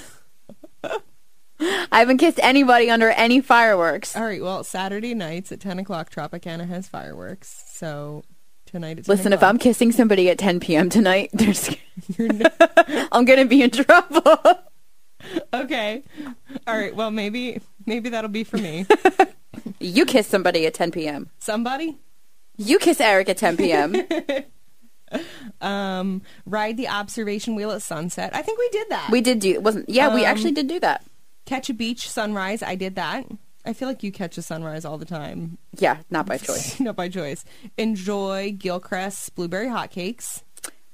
I haven't kissed anybody under any fireworks. All right. Well, Saturday nights at ten o'clock, Tropicana has fireworks. So tonight 10 Listen, if I'm kissing somebody at 10 p.m. tonight, [laughs] there's, [laughs] I'm gonna be in trouble. okay. All right. Well, maybe maybe that'll be for me. you kiss somebody at 10 p.m. Somebody. You kiss Eric at 10 p.m. Um, ride the observation wheel at sunset. I think we did that. we did do it. wasn't? Yeah, we Um, actually did do that. catch a beach sunrise. I did that. I feel like you catch a sunrise all the time. Yeah, not by choice. [laughs] Not by choice. Enjoy Gilchrist's blueberry hotcakes.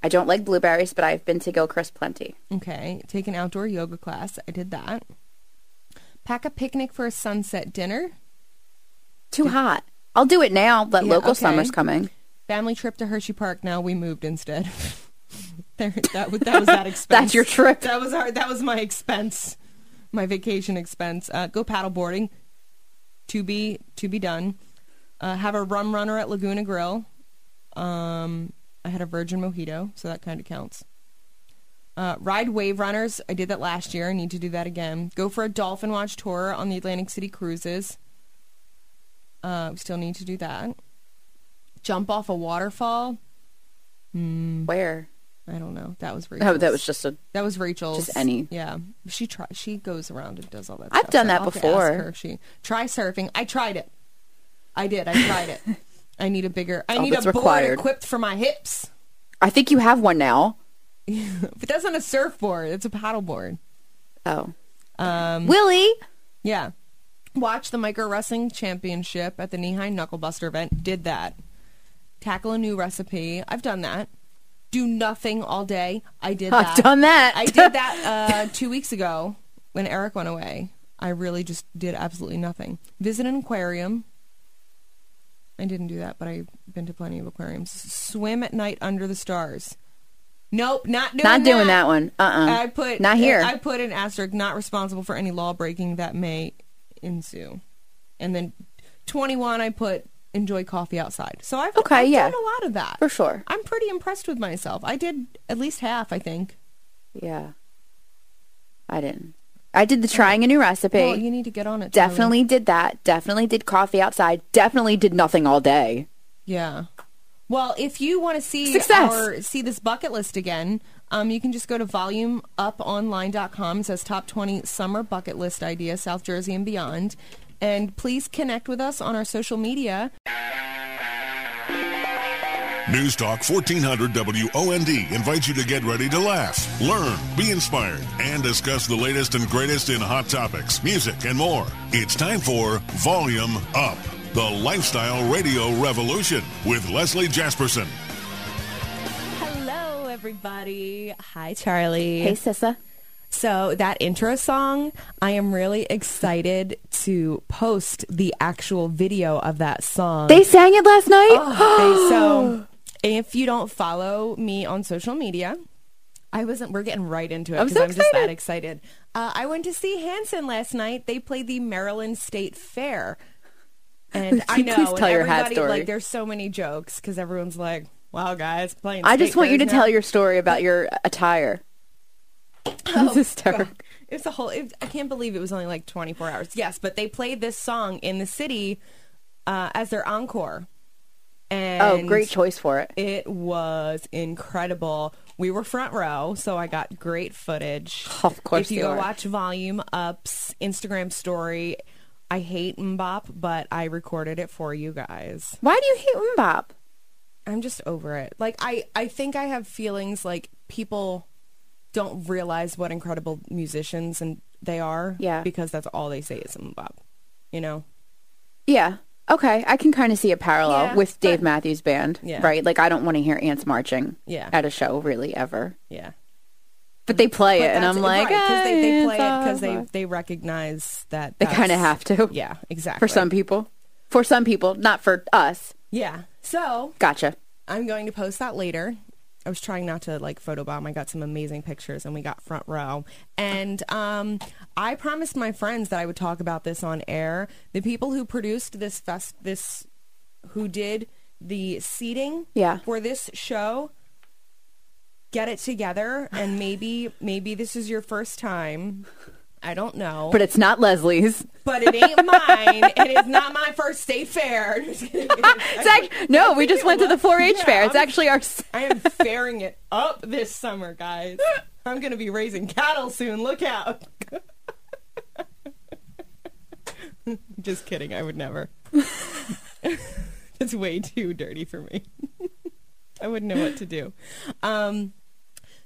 I don't like blueberries, but I've been to Gilchrist plenty. Okay. Take an outdoor yoga class. I did that. Pack a picnic for a sunset dinner. Too hot. I'll do it now that Yeah, local okay. summer's coming. Family trip to Hershey Park. Now we moved instead. [laughs] there, that, was- that was [laughs] that expense. That's your trip. That was our. That was my expense. My vacation expense. Uh, go paddle boarding. To be to be done. Uh, have a rum runner at Laguna Grill. Um, I had a virgin mojito, so that kind of counts. Uh, ride wave runners. I did that last year. I need to do that again. Go for a dolphin watch tour on the Atlantic City cruises. Uh, we still need to do that. Jump off a waterfall. Where? I don't know. That was Rachel's. Oh, that was just a. that was Rachel's. Just any. Yeah, she try. She goes around and does all that. I've stuff, done so that I'll before. ask her she try surfing. I tried it. I did. I tried it. [laughs] I need a bigger. I Oh, need a that's board required. equipped for my hips. I think you have one now. [laughs] But that's not a surfboard. It's a paddleboard. Oh, Um, Willie. yeah. Watch the micro wrestling championship at the Knee High Knucklebuster event. Did that. Tackle a new recipe. I've done that. Do nothing all day. I did that. I've done that. I did [laughs] that uh, two weeks ago when Eric went away. I really just did absolutely nothing. Visit an aquarium. I didn't do that, but I've been to plenty of aquariums. Swim at night under the stars. Nope, not doing Not doing that. that one. Uh. uh I put Not here. I put an asterisk, not responsible for any law breaking that may ensue. And then 21, I put enjoy coffee outside. So I've, Okay, I've yeah. done a lot of that. For sure. I'm pretty impressed with myself. I did at least half, I think. Yeah. I didn't. I did the trying a new recipe. Well, you need to get on it. Definitely did that. Definitely did coffee outside. Definitely did nothing all day. Yeah. Well, if you want to see Success. our see this bucket list again, um, you can just go to volumeuponline.com. It says top 20 summer bucket list ideas, South Jersey and beyond. And please connect with us on our social media. News Talk 1400 WOND invites you to get ready to laugh, learn, be inspired, and discuss the latest and greatest in hot topics, music, and more. It's time for Volume Up, the lifestyle radio revolution with Leslie Jespersen. Hello, everybody. Hi, Charlie. Hey, Sissa. So that intro song, I am really excited to post the actual video of that song. They sang it last night. Okay, [gasps] so if you don't follow me on social media, I wasn't. We're getting right into it I'm because so I'm, just that excited. Uh, I went to see Hanson last night. They played the Maryland State Fair. And [laughs] I know, Please tell your hat story. Like, there's so many jokes because everyone's like, "Wow, guys, playing." I just want you to now." tell your story about your attire. [laughs] It's hysterical. It's a whole. It, I can't believe it was only like 24 hours. Yes, but they played this song in the city uh, as their encore. And Oh, great choice for it. It was incredible. We were front row, so I got great footage. Of course if you you go are. watch Volume Up's Instagram story, I hate MMMBop, but I recorded it for you guys. Why do you hate MMMBop? I'm just over it. Like I, I think I have feelings like people don't realize what incredible musicians and they are. Yeah. Because that's all they say is MMMBop. You know? Yeah. Okay, I can kind of see a parallel Yeah, with Dave but- Matthews Band, Yeah. right? Like I don't want to hear ants marching Yeah. at a show really ever, Yeah. but they play it, and I'm like, because they, they play it "Ah, because they they recognize that They kind of have to. Yeah, exactly. For some people. For some people, not for us. Yeah. So Gotcha. I'm going to post that later. I was trying not to like photobomb. I got some amazing pictures and we got front row. And um, I promised my friends that I would talk about this on air. The people who produced this fest, this, who did the seating Yeah. for this show, get it together. And maybe, maybe this is your first time. I don't know. But it's not Leslie's. but it ain't mine. it is not my first state fair. [laughs] It's act- no, we just went to the 4-H Yeah, fair. It's I'm- actually our. I am fairing it up this summer, guys. I'm going to be raising cattle soon. Look out. [laughs] Just kidding. I would never. [laughs] it's way too dirty for me. I wouldn't know what to do. Um,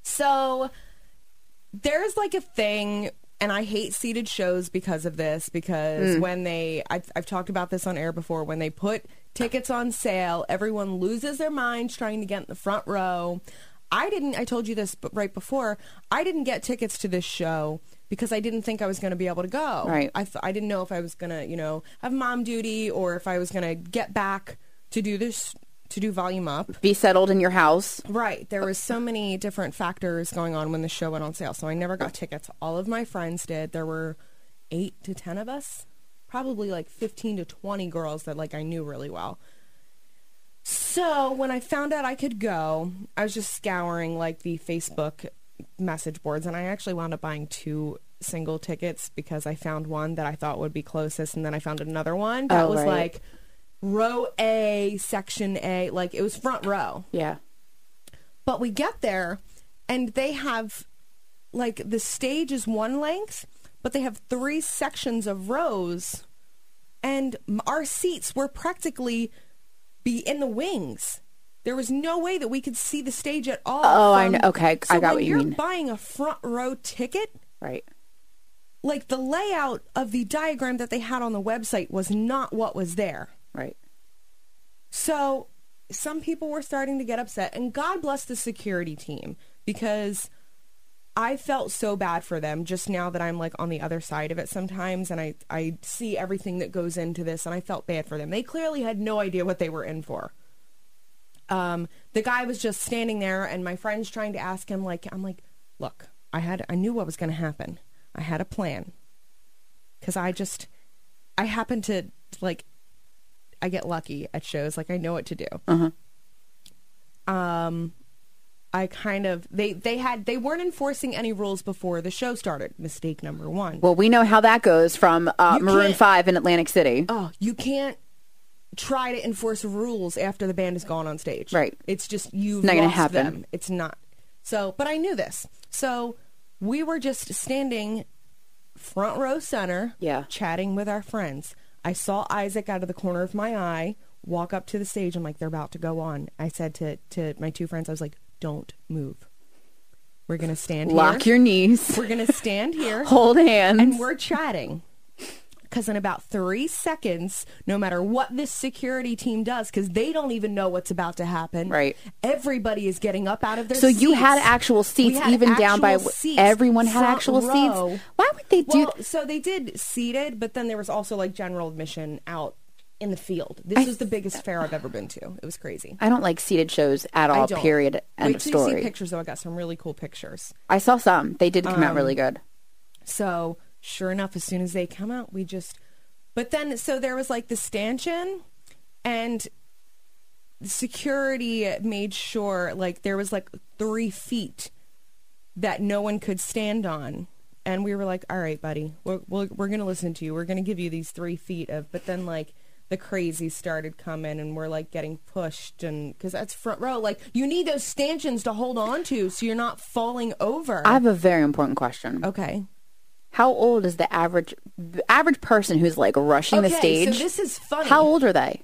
so there's like a thing and I hate seated shows because of this because mm. when they I've, I've talked about this on air before when they put tickets on sale everyone loses their minds trying to get in the front row. I didn't I told you this right before I didn't get tickets to this show because I didn't think I was going to be able to go. Right. I th- I didn't know if I was going to you know have mom duty or if I was going to get back to do this to do volume up Be settled in your house. Right. There was so many different factors going on when the show went on sale. So I never got tickets. All of my friends did. There were eight to ten of us. Probably like fifteen to twenty girls that like I knew really well. So when I found out I could go, I was just scouring like the Facebook message boards and I actually wound up buying two single tickets because I found one that I thought would be closest and then I found another one that Oh, was right. like row A, section A, like it was front row. Yeah. But we get there and they have like the stage is one length, but they have three sections of rows and our seats were practically be in the wings. There was no way that we could see the stage at all. Oh, I know. Okay, So I got what you you're mean. buying a front row ticket, Right. like the layout of the diagram that they had on the website was not what was there. So some people were starting to get upset, and God bless the security team because I felt so bad for them just now that I'm like on the other side of it sometimes, and I, I see everything that goes into this, and I felt bad for them. They clearly had no idea what they were in for. Um, the guy was just standing there, and my friends trying to ask him, like, I'm like, look, I had, I knew what was going to happen. I had a plan because I just, I happened to like I get lucky at shows. Like I know what to do. Um, I kind of they they had they weren't enforcing any rules before the show started. Mistake number one. Well, we know how that goes from uh, Maroon 5 in Atlantic City. oh, you can't try to enforce rules after the band has gone on stage. Right. It's just you've not gonna lost happen. them. It's not. So, but I knew this. So we were just standing front row center, Yeah. chatting with our friends. I saw Isaac out of the corner of my eye walk up to the stage. I'm like, they're about to go on. I said to to my two friends, I was like, don't move. We're gonna stand here. Lock here. your knees. We're gonna stand here [laughs] Hold hands. and we're chatting. Because in about three seconds, no matter what this security team does, because they don't even know what's about to happen, Right. Everybody is getting up out of their so you had actual seats, had even down by seats, everyone had actual row. seats. Why would they do? Well, so they did seated, but then there was also like general admission out in the field. This I- was the biggest fair I've ever been to. It was crazy. I don't like seated shows at all. Period. End Wait of you see pictures, though. I got some really cool pictures. I saw some. They did come out Um, really good. So sure enough, as soon as they come out, we just But then, so there was like the stanchion, and security made sure like there was like three feet that no one could stand on. And we were like, all right, buddy, we're, we're, we're going to listen to you. We're going to give you these three feet of, but then like the crazy started coming and we're like getting pushed and because that's front row. Like you need those stanchions to hold on to so you're not falling over. I have a very important question. okay. How old is the average average person who's like rushing the Okay, stage? So this is funny. How old are they?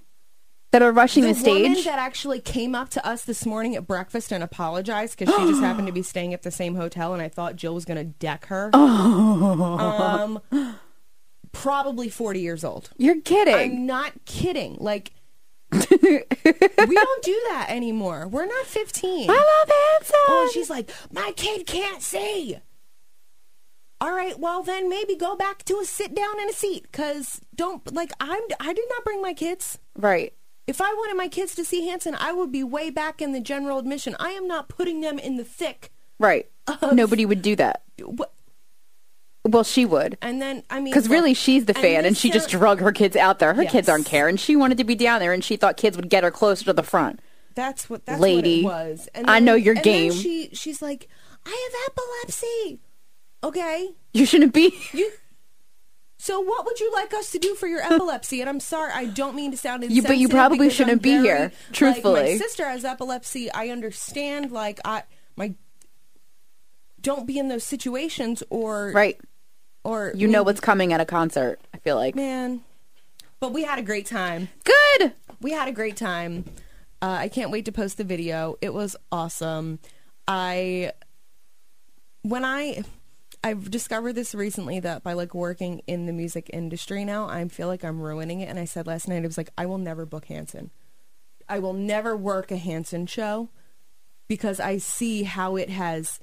That are rushing the, woman stage? that actually came up to us this morning at breakfast and apologized because she just [gasps] happened to be staying at the same hotel and I thought Jill was going to deck her. Um, probably 40 years old. You're kidding. I'm not kidding. Like, [laughs] we don't do that anymore. We're not 15. I love Hanson. Oh, she's like, my kid can't see. All right, well then maybe go back to a sit down in a seat, cause don't like I'm. I did not bring my kids. right. If I wanted my kids to see Hanson, I would be way back in the general admission. I am not putting them in the thick. Right. Nobody would do that. Well, she would. And then I mean, Because really, she's the fan, and this she just drug her kids out there. Her kids Yes. aren't care, and she wanted to be down there, and she thought kids would get her closer to the front. That's what that's Lady, what it was. And I know your and then game. she she's like, I have epilepsy. Okay, You shouldn't be. you. So what would you like us to do for your [laughs] epilepsy? And I'm sorry, I don't mean to sound You- insensitive. but you probably shouldn't I'm be very- here, like, truthfully. my sister has epilepsy. I understand. Like I my. Don't be in those situations, or Right. or You know what's coming at a concert. I feel like. man. But we had a great time. Good. we had a great time. Uh, I can't wait to post the video. It was awesome. I when I I've discovered this recently that by like working in the music industry now, I feel like I'm ruining it. And I said last night, I was like, I will never book Hanson. I will never work a Hanson show because I see how it has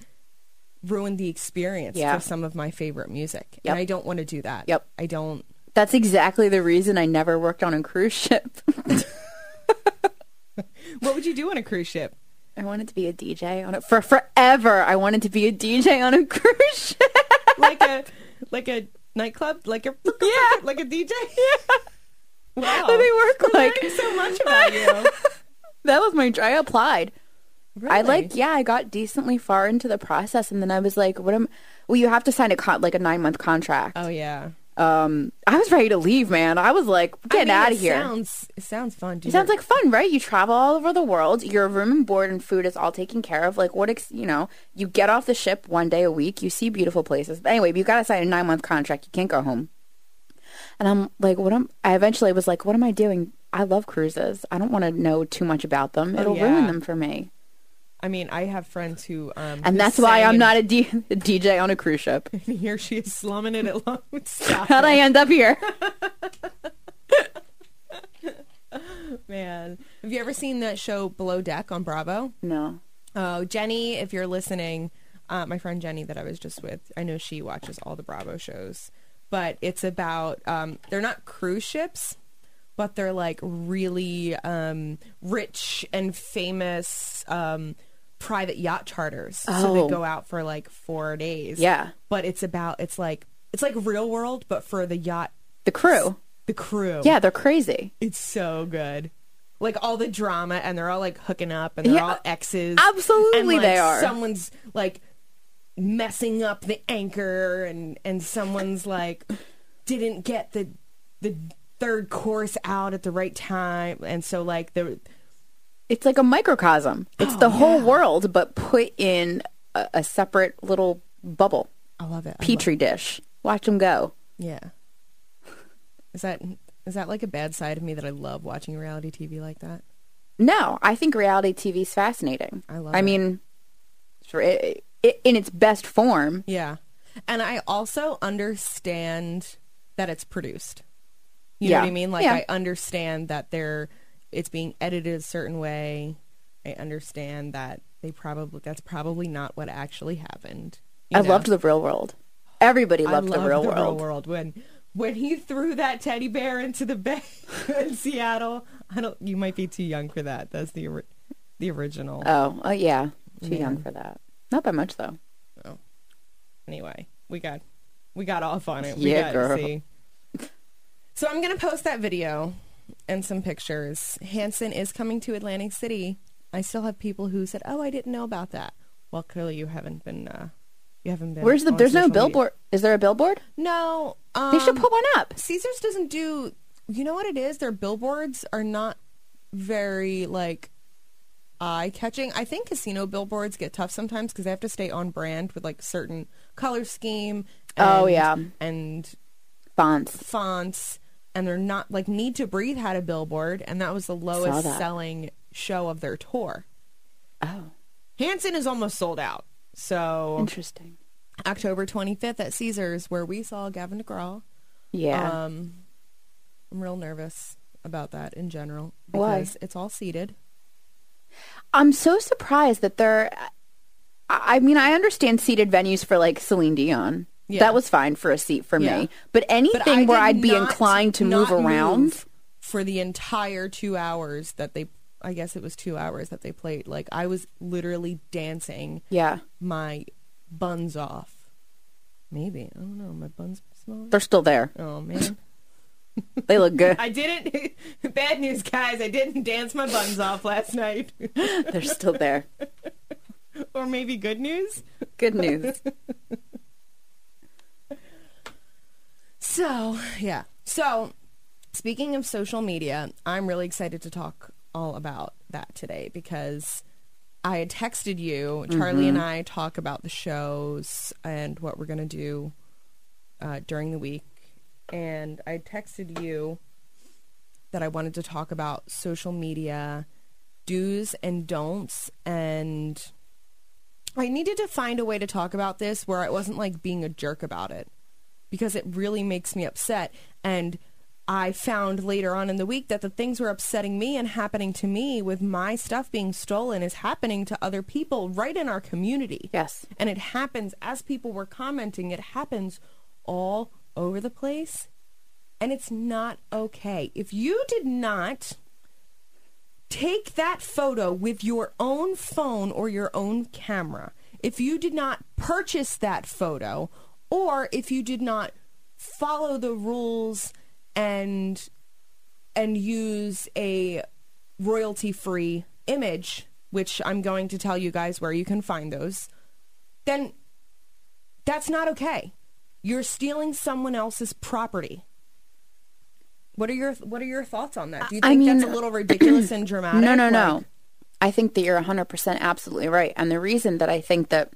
ruined the experience Yeah. for some of my favorite music. Yep. And I don't want to do that. Yep. I don't. That's exactly the reason I never worked on a cruise ship. [laughs] What would you do on a cruise ship? I wanted to be a DJ on it for forever. I wanted to be a DJ on a [laughs] cruise ship. like a like a nightclub, like a [laughs] Yeah. like a DJ. Yeah. Wow, What they work We're like. so much about you. [laughs] That was my. I applied. I like. Yeah, I got decently far into the process, and then I was like, "What am?" Well, you have to sign a con- like a nine month contract. Oh yeah, Um, I was ready to leave, man. I was like, I mean, out of here." Sounds it sounds fun. It sounds like fun, right? You travel all over the world. Your room and board and food is all taken care of. Like what, ex- you know, you get off the ship one day a week. You see beautiful places. But anyway, you got to sign a nine month contract. You can't go home. And I'm like, what am? I eventually was like, what am I doing? I love cruises. I don't want to know too much about them. Oh, It'll yeah. ruin them for me. I mean, I have friends who um, And that's why I'm not a, D- [laughs] a DJ on a cruise ship. [laughs] Here she is slumming it at. [laughs] Stop How'd I end up here? man. Have you ever seen that show Below Deck on Bravo? no. Oh, Jenny, if you're listening, uh, my friend Jenny that I was just with, I know she watches all the Bravo shows, but it's about um, they're not cruise ships, but they're like really um, rich and famous um, private yacht charters. So Oh. they go out for like four days. Yeah. but it's about it's like it's like real world, but for the yacht, The crew. the crew. Yeah, they're crazy. it's so good. Like all the drama, and they're all like hooking up, and they're Yeah, all exes. absolutely and, like, they are. Someone's like messing up the anchor, and and someone's like didn't get the the third course out at the right time, and so like the It's like a microcosm. It's Oh, the whole world, but put in a, a separate little bubble, I love it. I love- petri dish. Watch them go. yeah. Is that is that like a bad side of me that I love watching reality TV like that? No, I think reality TV is fascinating. I love I it. mean, it, it, in its best form. Yeah. And I also understand that it's produced. You Yeah. know what I mean? Like Yeah. I understand that they're it's being edited a certain way. I understand that they probably that's probably not what actually happened. I know? loved the real world. Everybody I loved the, real, the world. real world when when he threw that teddy bear into the bay [laughs] in Seattle. I don't you might be too young for that. That's the the original. Oh, uh, yeah. Too Yeah. young for that. Not by much though. Oh. Anyway, we got we got off on it. We Yeah, got girl. to see. [laughs] So I'm going to post that video and some pictures. Hanson is coming to Atlantic City. I still have people who said, "Oh, I didn't know about that." Well, clearly you haven't been. Uh, you haven't been. Where's the? There's no media. billboard. Is there a billboard? No, um, They should put one up. Caesars doesn't do. You know what it is? Their billboards are not very like eye catching. I think casino billboards get tough sometimes because they have to stay on brand with like certain color scheme. Oh, yeah. and Fonts. fonts, and they're not like Need to Breathe had a billboard, and that was the lowest selling show of their tour. Oh, Hanson is almost sold out. So interesting. October 25th at Caesars, where we saw Gavin DeGraw. Yeah. Um, I'm real nervous about that in general Why? because it's all seated. I'm so surprised that they're. I mean, I understand seated venues for like Celine Dion. Yeah. That was fine for a seat for Yeah. me. But anything where I'd be inclined to move around. move for the entire two hours that they, I guess it was two hours that they played. Like I was literally dancing Yeah, my buns off. Maybe I don't know. My buns smell. they're still there. Oh man, [laughs] [laughs] They look good. I didn't. [laughs] Bad news, guys. I didn't dance my buns off last night. they're still there. or maybe good news. Good news. So, yeah. So, speaking of social media, I'm really excited to talk all about that today because I had texted you. Charlie and I talk about the shows and what we're going to do uh, during the week. And I texted you that I wanted to talk about social media do's and don'ts. And I needed to find a way to talk about this where I wasn't like being a jerk about it because it really makes me upset. And I found later on in the week that the things were upsetting me and happening to me with my stuff being stolen is happening to other people right in our community. Yes. And it happens as people were commenting, it happens all over the place. And it's not okay. If you did not take that photo with your own phone or your own camera, if you did not purchase that photo, or if you did not follow the rules and and use a royalty free image, which I'm going to tell you guys where you can find those, then that's not okay. You're stealing someone else's property. What are your What are your thoughts on that? Do you I think mean- that's a little ridiculous and [clears throat] dramatic? No, no, no. I think that you're 100% absolutely right. And the reason that I think that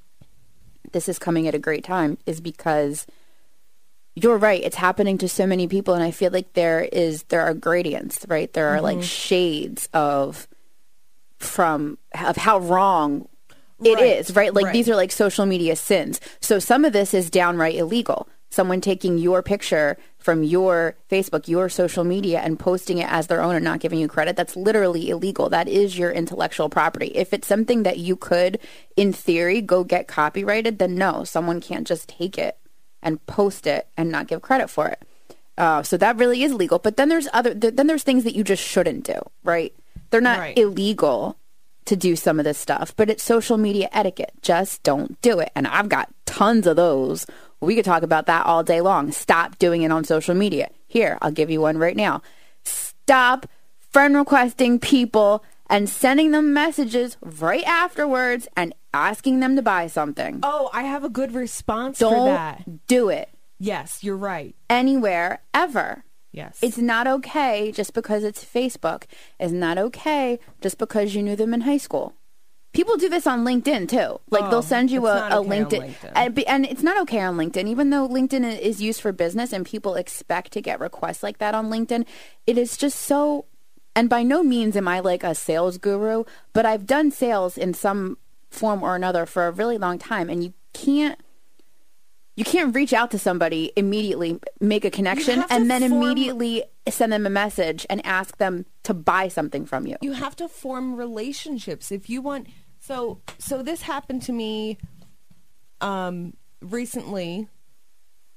this is coming at a great time is because you're right. It's happening to so many people. And I feel like there is, there are gradients, right? There are Mm-hmm. like shades of, from, of how wrong it Right, is, right? Like right. these are like social media sins. So some of this is downright illegal. Someone taking your picture from your Facebook, your social media, and posting it as their own and not giving you credit, that's literally illegal. That is your intellectual property. If it's something that you could, in theory, go get copyrighted, then no, someone can't just take it and post it and not give credit for it. Uh, so that really is legal. But then there's other, th- then there's things that you just shouldn't do, right? They're not Right. illegal to do some of this stuff, but it's social media etiquette. Just don't do it. And I've got tons of those. We could talk about that all day long. Stop doing it on social media. Here, I'll give you one right now. Stop friend requesting people and sending them messages right afterwards and asking them to buy something. Oh, I have a good response for Don't that. do it Yes, you're right. anywhere ever. Yes. It's not okay just because it's Facebook. It's not okay just because you knew them in high school. People do this on LinkedIn too. Like Oh, they'll send you a, a okay LinkedIn, LinkedIn. And, and it's not okay on LinkedIn. Even though LinkedIn is used for business and people expect to get requests like that on LinkedIn, it is just so. And by no means am I like a sales guru, but I've done sales in some form or another for a really long time, and you can't you can't reach out to somebody immediately, make a connection, and then form- immediately send them a message and ask them to buy something from you. you have to form relationships if you want so so this happened to me um recently.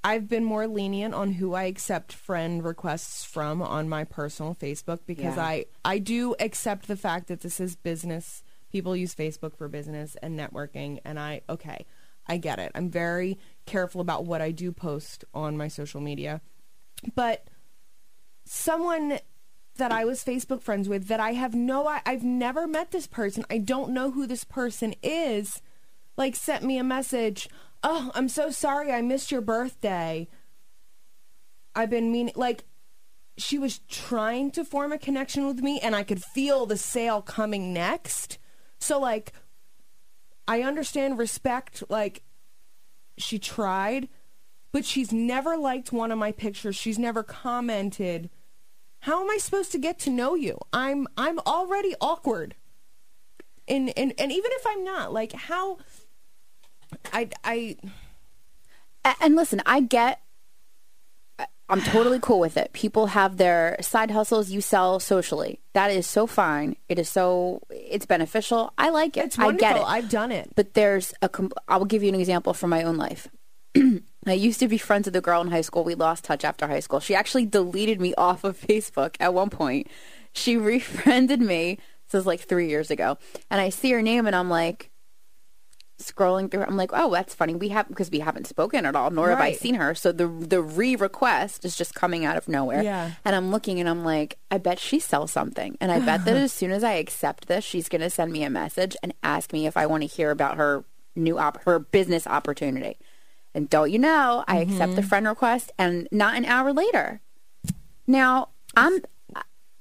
I've been more lenient on who i accept friend requests from on my personal facebook because Yeah. i i do accept the fact that this is business. People use facebook for business and networking and i okay i get it. I'm very careful about what i do post on my social media. But someone that I was Facebook friends with that I have no I, I've never met this person. I don't know who this person is. Like sent me a message. Oh, I'm so sorry I missed your birthday. I've been meaning like she was trying to form a connection with me and I could feel the sale coming next. So like I understand respect like she tried, but she's never liked one of my pictures. She's never commented. How am I supposed to get to know you? I'm I'm already awkward. And and and even if I'm not, like how I I And listen, I get. I'm totally cool with it. People have their side hustles. You sell socially. That is so fine. It is so. It's beneficial. I like it. it's I get it. I've done it. but there's a. com- I will give you an example from my own life. [clears throat] I used to be friends with a girl in high school. We lost touch after high school. She actually deleted me off of [laughs] Facebook at one point. She refriended me. This was like three years ago. And I see her name and I'm like, scrolling through. I'm like, oh, that's funny. We have because we haven't spoken at all, nor have I seen her. So the the re request is just coming out of nowhere. Yeah. And I'm looking and I'm like, I bet she sells something, and I bet that [laughs] as soon as I accept this, she's gonna send me a message and ask me if I want to hear about her new op- her business opportunity. And don't you know, I accept the friend request, and not an hour later. Now I'm.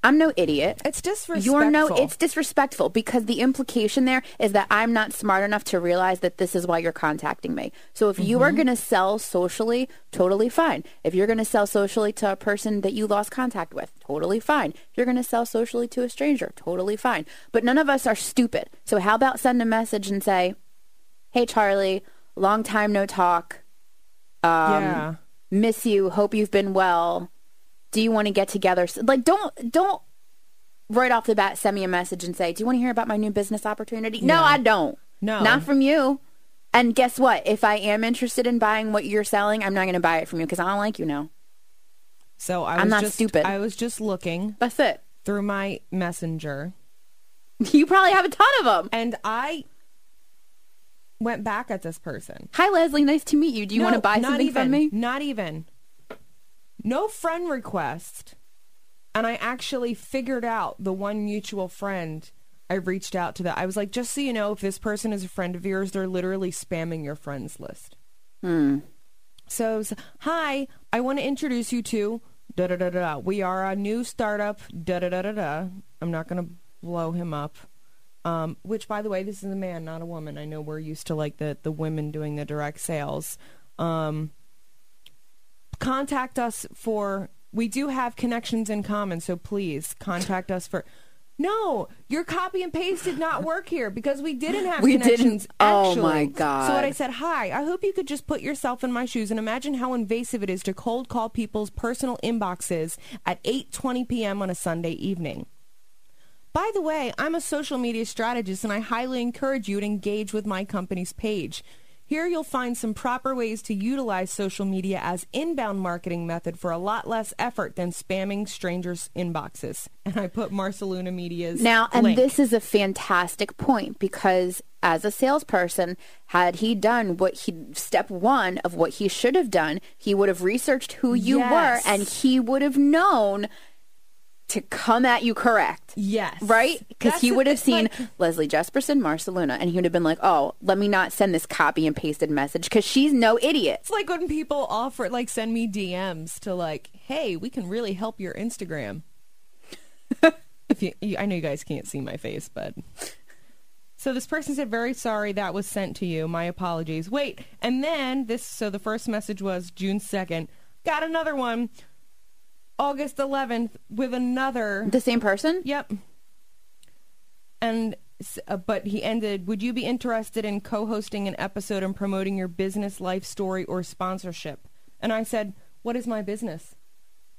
I'm no idiot. It's disrespectful. You're no, it's disrespectful because the implication there is that I'm not smart enough to realize that this is why you're contacting me. So if you are Mm-hmm. going to sell socially, totally fine. If you're going to sell socially to a person that you lost contact with, totally fine. If you're going to sell socially to a stranger, totally fine. But none of us are stupid. So how about send a message and say, "Hey Charlie, long time no talk. Um, yeah. Miss you. Hope you've been well. Do you want to get together?" Like don't don't right off the bat send me a message and say, "Do you want to hear about my new business opportunity?" No, No. I don't. No. Not from you. And guess what? If I am interested in buying what you're selling, I'm not going to buy it from you because I don't like you now. So I I'm was not just, stupid. I was just looking That's it. through my messenger [laughs] You probably have a ton of them. and I went back at this person. Hi, Leslie. Nice to meet you. Do you want to buy something even, from me? Not even. No friend request. And I actually figured out the one mutual friend I reached out to that. I was like, just so you know, if this person is a friend of yours, they're literally spamming your friends list. Hmm. So, was, hi, I want to introduce you to da da da da. da. We are a new startup. Da da da da da. I'm not going to blow him up. Um, which, by the way, this is a man, not a woman. I know we're used to like the the women doing the direct sales. Um, contact us for. We do have connections in common, so please contact us for. No, your copy and paste did not work here because we didn't have We didn't- connections. oh actually. my god! So what I said, hi, I hope you could just put yourself in my shoes and imagine how invasive it is to cold call people's personal inboxes at 8:20 p.m. on a Sunday evening. By the way, I'm a social media strategist and I highly encourage you to engage with my company's page. Here you'll find some proper ways to utilize social media as inbound marketing method for a lot less effort than spamming strangers' inboxes. And I put Marceluna Media's Now, and link. this is a fantastic point because as a salesperson, had he done what he step one of what he should have done, he would have researched who you Yes. were and he would have known to come at you correct. Yes. Right? Because he would have seen like- Leslie Jespersen, Marceluna, and he would have been like, oh, let me not send this copy and pasted message because she's no idiot. It's like when people offer, like, send me DMs to, like, hey, we can really help your Instagram. [laughs] if you, you, I know you guys can't see my face, but. So this person said, very sorry that was sent to you. My apologies. Wait, and then this, so the first message was June 2nd. Got another one, August 11th, with another. The same person? Yep. And uh, but he ended, "Would you be interested in co-hosting an episode and promoting your business, life story or sponsorship?" And I said, "What is my business?"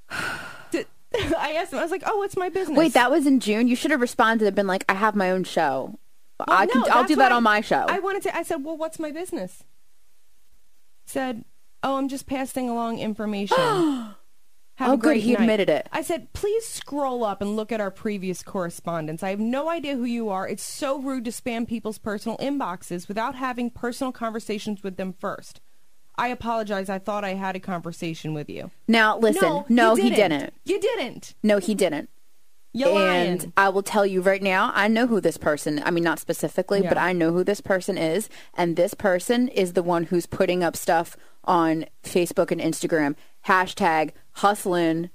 [sighs] Did- [laughs] I asked him. I was like, "Oh, what's my business?" Wait, that was in June. You should have responded and been like, I have my own show. Well, I no, can, I'll do that I- on my show. I wanted to. I said, "Well, what's my business?" Said, "Oh, I'm just passing along information." [gasps] [gasps] Have Oh, good, great he night." admitted it. I said, "Please scroll up and look at our previous correspondence. I have no idea who you are. It's so rude to spam people's personal inboxes without having personal conversations with them first. I apologize. I thought I had a conversation with you. Now, listen. No, you he didn't. You didn't. No, he didn't. You're lying. And I will tell you right now, I know who this person. I mean, not specifically, but I know who this person is, and this person is the one who's putting up stuff on Facebook and Instagram. Hashtag hustling.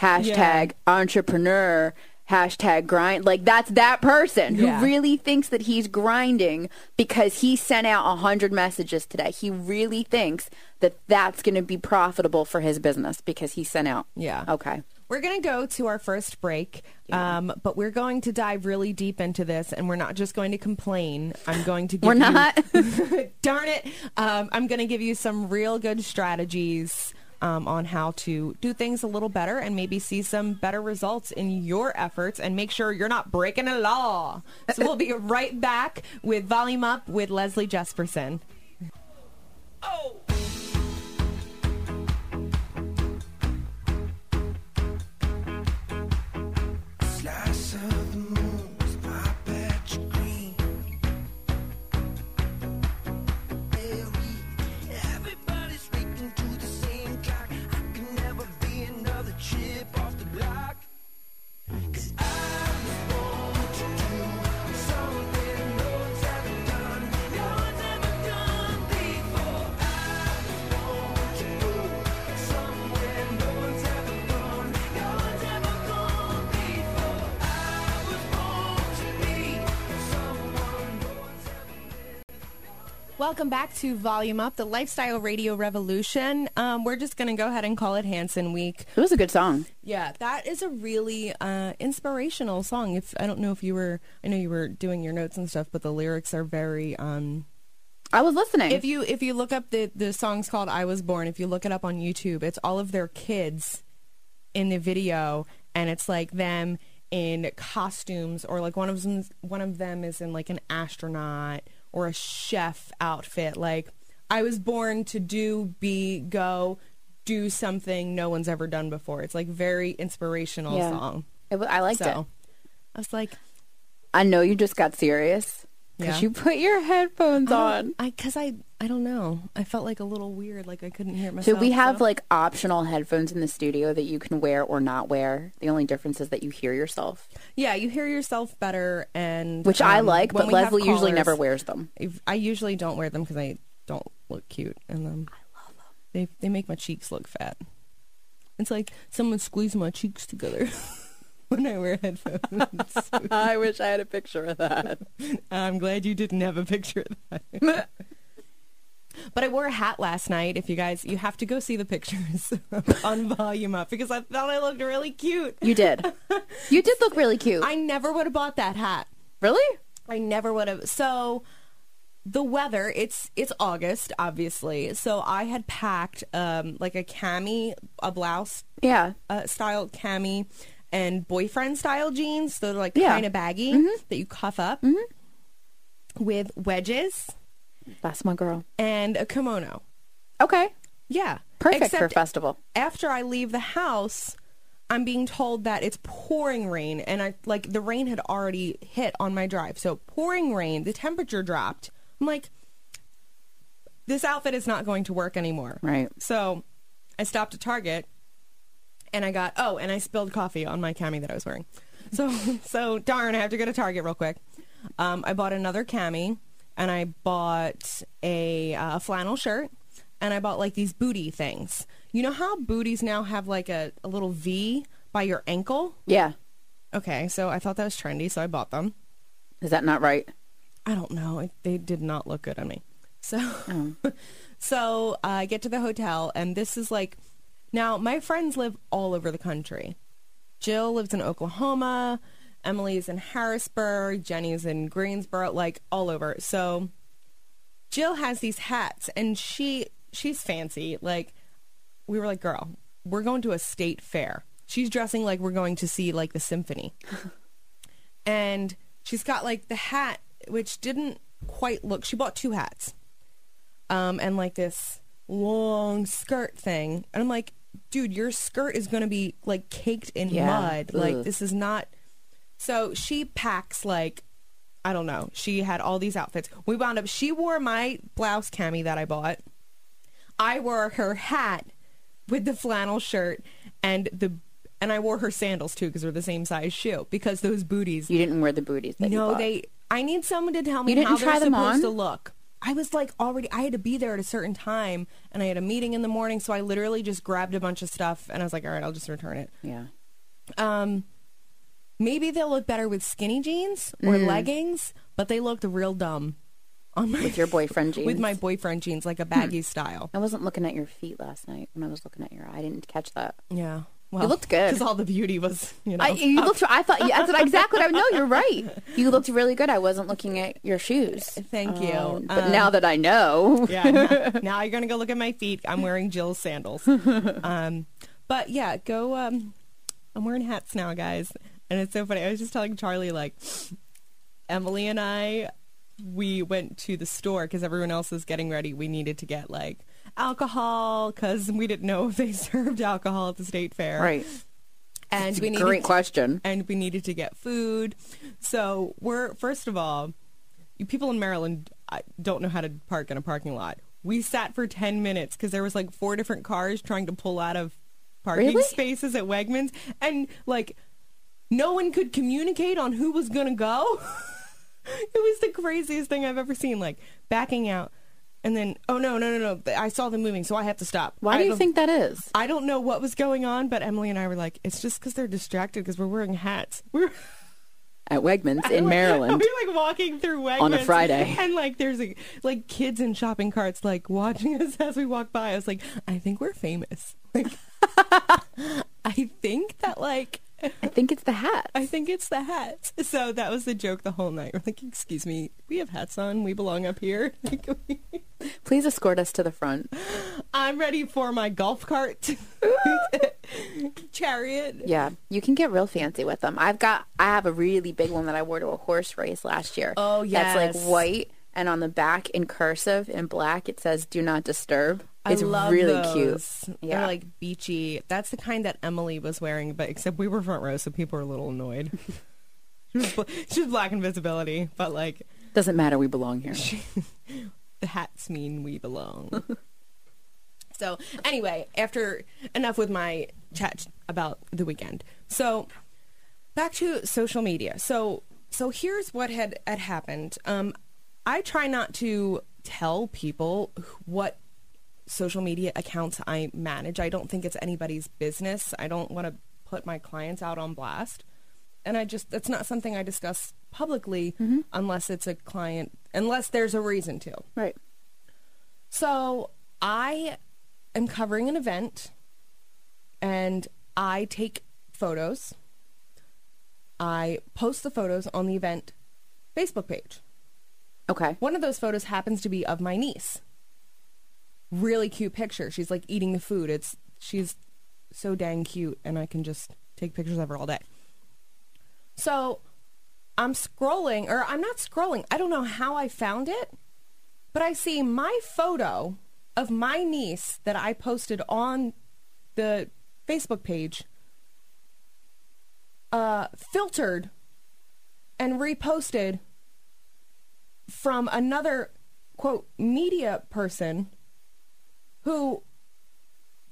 Hashtag entrepreneur. Hashtag grind. Like that's that person Yeah. who really thinks that he's grinding because he sent out a hundred messages today. He really thinks that that's going to be profitable for his business because he sent out. Yeah. Okay. We're going to go to our first break, um, but we're going to dive really deep into this, and we're not just going to complain. I'm going to give We're you- not. [laughs] darn it. Um, I'm going to give you some real good strategies um, on how to do things a little better and maybe see some better results in your efforts and make sure you're not breaking a law. So we'll be [laughs] right back with Volume Up with Leslie Jespersen. Slice Welcome back to Volume Up, the Lifestyle Radio Revolution. Um, we're just going to go ahead and call it Hanson Week. It was a good song. Yeah, that is a really uh, inspirational song. If I don't know if you were, I know you were doing your notes and stuff, but the lyrics are very. Um, I was listening. if you if you look up the the song's called "I Was Born," if you look it up on YouTube, it's all of their kids in the video, and it's like them in costumes, or like one of them one of them is in like an astronaut or a chef outfit. Like I was born to do, be, go, do something no one's ever done before. It's like very inspirational Yeah. song. It I liked So it. I was like, I know you just got serious because Yeah. you put your headphones on. I because I I don't know. I felt like a little weird, like I couldn't hear myself. So we have like optional headphones in the studio that you can wear or not wear. The only difference is that you hear yourself, Yeah, you hear yourself better, and which I um, like, but we have Leslie usually never wears them. if- I usually don't wear them because I don't look cute in them. I love them. They they make my cheeks look fat. It's like someone squeezed my cheeks together [laughs] [laughs] when I wear headphones. [laughs] I wish I had a picture of that. I'm glad you didn't have a picture of that. [laughs] But I wore a hat last night. If you guys, you have to go see the pictures on Volume Up because I thought I looked really cute. You did. You did look really cute. I never would have bought that hat. really? I never would have. So the weather, it's it's August, obviously. So I had packed um like a cami, a blouse Yeah. uh, style cami and boyfriend style jeans. So they're like Yeah. kind of baggy mm-hmm. that you cuff up mm-hmm. with wedges That's my girl. and a kimono. Okay. Yeah. Perfect for festival. after I leave the house, I'm being told that it's pouring rain, and I like the rain had already hit on my drive. So pouring rain, the temperature dropped. I'm like, this outfit is not going to work anymore. Right. So I stopped at Target, and I got oh, and I spilled coffee on my cami that I was wearing. So [laughs] so darn, I have to go to Target real quick. Um, I bought another cami, and I bought a uh, flannel shirt, and I bought like these booty things. You know how booties now have like a, a little V by your ankle? Yeah. Okay, so I thought that was trendy, so I bought them. Is that not right? I don't know. It, they did not look good on me. So, Oh. [laughs] so uh, I get to the hotel, and this is like, now my friends live all over the country. Jill lives in Oklahoma. Emily's in Harrisburg. Jenny's in Greensboro, like all over. So, Jill has these hats, and she she's fancy. Like, we were like, girl, we're going to a state fair. She's dressing like we're going to see like the symphony [laughs] and she's got like the hat which didn't quite look she bought two hats um and like this long skirt thing and i'm like dude your skirt is going to be like caked in Yeah. mud like Ugh. this is not so she packs like i don't know she had all these outfits we wound up she wore my blouse cami that i bought I wore her hat with the flannel shirt and the and I wore her sandals too because they're the same size shoe because those booties. You didn't wear the booties. That no, they. I need someone to tell me how they're supposed on? to look. I was like already. I had to be there at a certain time, and I had a meeting in the morning, so I literally just grabbed a bunch of stuff, and I was like, "All right, I'll just return it." Yeah. Um, maybe they'll look better with skinny jeans or Mm. leggings, but they looked real dumb on my With your boyfriend [laughs] jeans. with my boyfriend jeans, like a baggy style. I wasn't looking at your feet last night when I was looking at your. I didn't catch that. Yeah, well, looked good. because all the beauty was, you know. I, you looked. I thought that's what- exactly. What I, no, you're right. You [laughs] looked really good. I wasn't looking at your shoes. Thank you. Um, but Um, now that I know, [laughs] yeah. Now, [laughs] now you're gonna go look at my feet. I'm wearing Jill's sandals. Um, but yeah, go. Um, I'm wearing hats now, guys, and it's so funny. I was just telling Charlie like, Emily and I, we went to the store because everyone else was getting ready. We needed to get like alcohol because we didn't know if they [laughs] served alcohol at the state fair. right? And we needed Great question. and we needed to get food. So we're first of all, you people in Maryland don't know how to park in a parking lot. We sat for ten minutes because there was like four different cars trying to pull out of parking Really? spaces at Wegmans, and like no one could communicate on who was gonna go. [laughs] it was the craziest thing I've ever seen. Like backing out. And then, oh no, no, no, no! I saw them moving, so I have to stop. Why I do you think that is? I don't know what was going on, but Emily and I were like, it's just because they're distracted because we're wearing hats. [laughs] We're At Wegmans [laughs] in Maryland. We're [laughs] like walking through Wegmans On a Friday. and like there's like kids in shopping carts like watching us as we walk by. I was like, I think we're famous. Like, I think that like I think it's the hat. I think it's the hat. So that was the joke the whole night. We're like, excuse me, we have hats on. We belong up here. Like, [laughs] we- Please escort us to the front. I'm ready for my golf cart [laughs] chariot. Yeah, you can get real fancy with them. I've got. I have a really big one that I wore to a horse race last year. Oh, That's yes. like white, and on the back in cursive in black it says "Do not disturb." It's I love really those. cute. They're Yeah. like beachy. That's the kind that Emily was wearing, but except we were front row, so people were a little annoyed. [laughs] she, was, she was black invisibility, but like Doesn't matter. We belong here. [laughs] the hats mean we belong. [laughs] so anyway, after enough with my chat about the weekend. So back to social media. So so here's what had had happened. Um, I try not to tell people what social media accounts I manage. I don't think it's anybody's business. I don't want to put my clients out on blast. And I just that's not something I discuss publicly mm-hmm. unless it's a client unless there's a reason to. Right. So I am covering an event and I take photos. I post the photos on the event Facebook page. Okay. One of those photos happens to be of my niece. Really cute picture. She's like eating the food. It's she's so dang cute and I can just take pictures of her all day. So I'm scrolling or I'm not scrolling. I don't know how I found it, but I see my photo of my niece that I posted on the Facebook page uh filtered and reposted from another quote media person who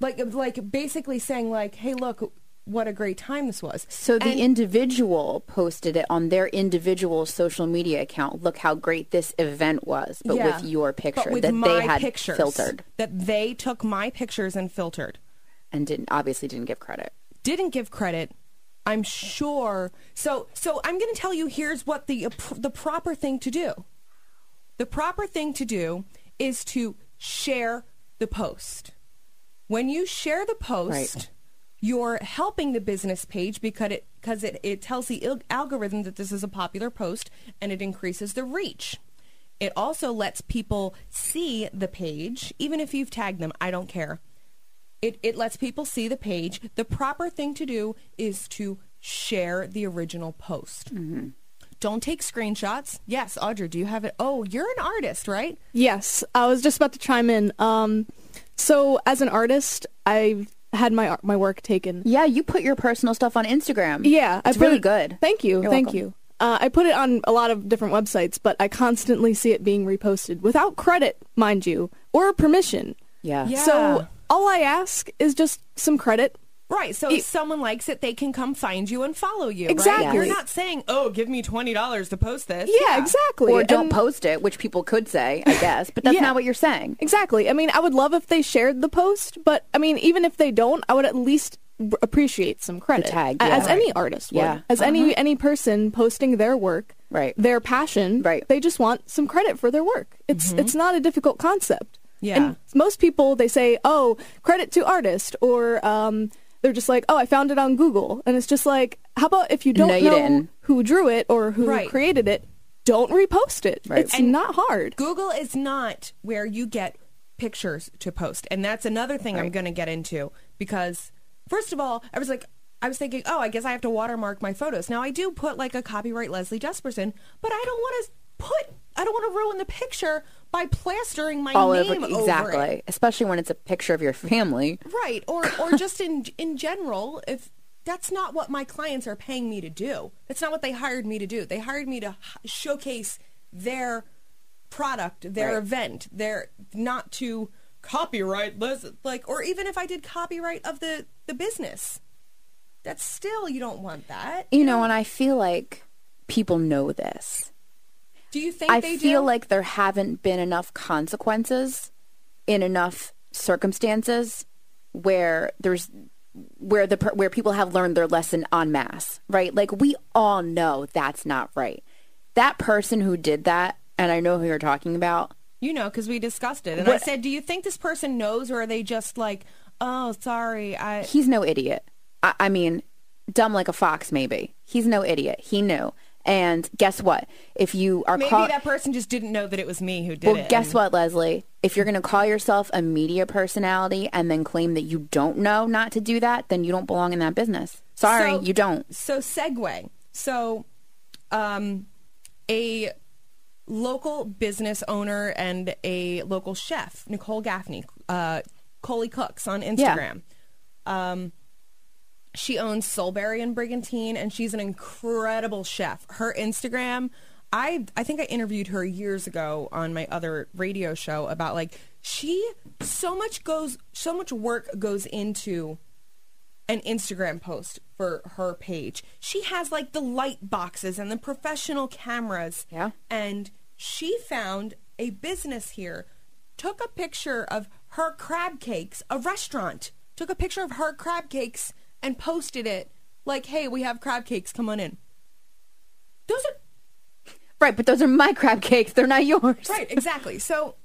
like like basically saying like hey look what a great time this was So the And- individual posted it on their individual social media account. Look how great this event was, but Yeah. with your picture with that my they had pictures, filtered that they took my pictures and filtered and didn't obviously didn't give credit. didn't give credit i'm sure so so i'm going to tell you here's what the the proper thing to do the proper thing to do is to share the post when you share the post Right. you're helping the business page because it because it, it tells the il- algorithm that this is a popular post and it increases the reach it also lets people see the page even if you've tagged them i don't care it, it lets people see the page. The proper thing to do is to share the original post. Mm-hmm. Don't take screenshots. Yes, Audrey, do you have it? Oh, you're an artist, right? Yes, I was just about to chime in. Um, so as an artist, I've had my my work taken. Yeah, you put your personal stuff on Instagram. Yeah, I it's put really it- good. Thank you, You're thank welcome. you. Uh, I put it on a lot of different websites, but I constantly see it being reposted without credit, mind you, or permission. Yeah. Yeah. So all I ask is just some credit. Right. So if someone likes it, they can come find you and follow you. Exactly. Right? You're not saying, "Oh, give me twenty dollars to post this." Yeah, exactly. Or don't post it, which people could say, I [laughs] guess, but that's Yeah. not what you're saying. Exactly. I mean, I would love if they shared the post, but I mean, even if they don't, I would at least appreciate some credit, tag, yeah. as any artist would, Yeah. as any any person posting their work, Right. their passion, Right. They just want some credit for their work. It's it's not a difficult concept. Yeah. And most people they say, "Oh, credit to artist," or um, they're just like, "Oh, I found it on Google," and it's just like, how about if you don't No, you know didn't. who drew it or who Right. created it, don't repost it. Right. It's And- not hard. Google is not where you get pictures to post. And that's another thing I'm going to get into because, first of all, I was like, I was thinking, oh, I guess I have to watermark my photos. Now, I do put like a copyright Leslie Jespersen, but I don't want to put, I don't want to ruin the picture by plastering my All name over over exactly, it. especially when it's a picture of your family. Right. Or, or [laughs] just in, in general, if that's not what my clients are paying me to do. That's not what they hired me to do. They hired me to h- showcase their product, their Right. event, their not to copyright les- like or even if I did copyright of the the business. That's still you don't want that. You know, and I feel like people know this. Do you think I feel do? like there haven't been enough consequences in enough circumstances where there's where the where people have learned their lesson en masse, right? Like we all know that's not right. That person who did that, and I know who you're talking about. you know cuz we discussed it and I said, "Do you think this person knows or are they just like, "Oh, sorry, I He's no idiot. I, I mean, dumb like a fox, maybe. He's no idiot. He knew. And guess what? If you are maybe call- that person just didn't know that it was me who did Well, it." guess and- what, Leslie? If you're going to call yourself a media personality and then claim that you don't know not to do that, then you don't belong in that business. Sorry, So- you don't. So segue. So, um, a local business owner and a local chef, Nicole Gaffney, uh, Coley Cooks on Instagram. Um, she owns Soulberry and Brigantine, and she's an incredible chef. Her Instagram, I I think I interviewed her years ago on my other radio show about like she so much goes so much work goes into an Instagram post for her page. She has like the light boxes and the professional cameras. Yeah. And she found a business here, took a picture of her crab cakes, a restaurant, took a picture of her crab cakes and posted it like, hey, we have crab cakes, come on in. Those are Right, but those are my crab cakes. They're not yours. Right, exactly. So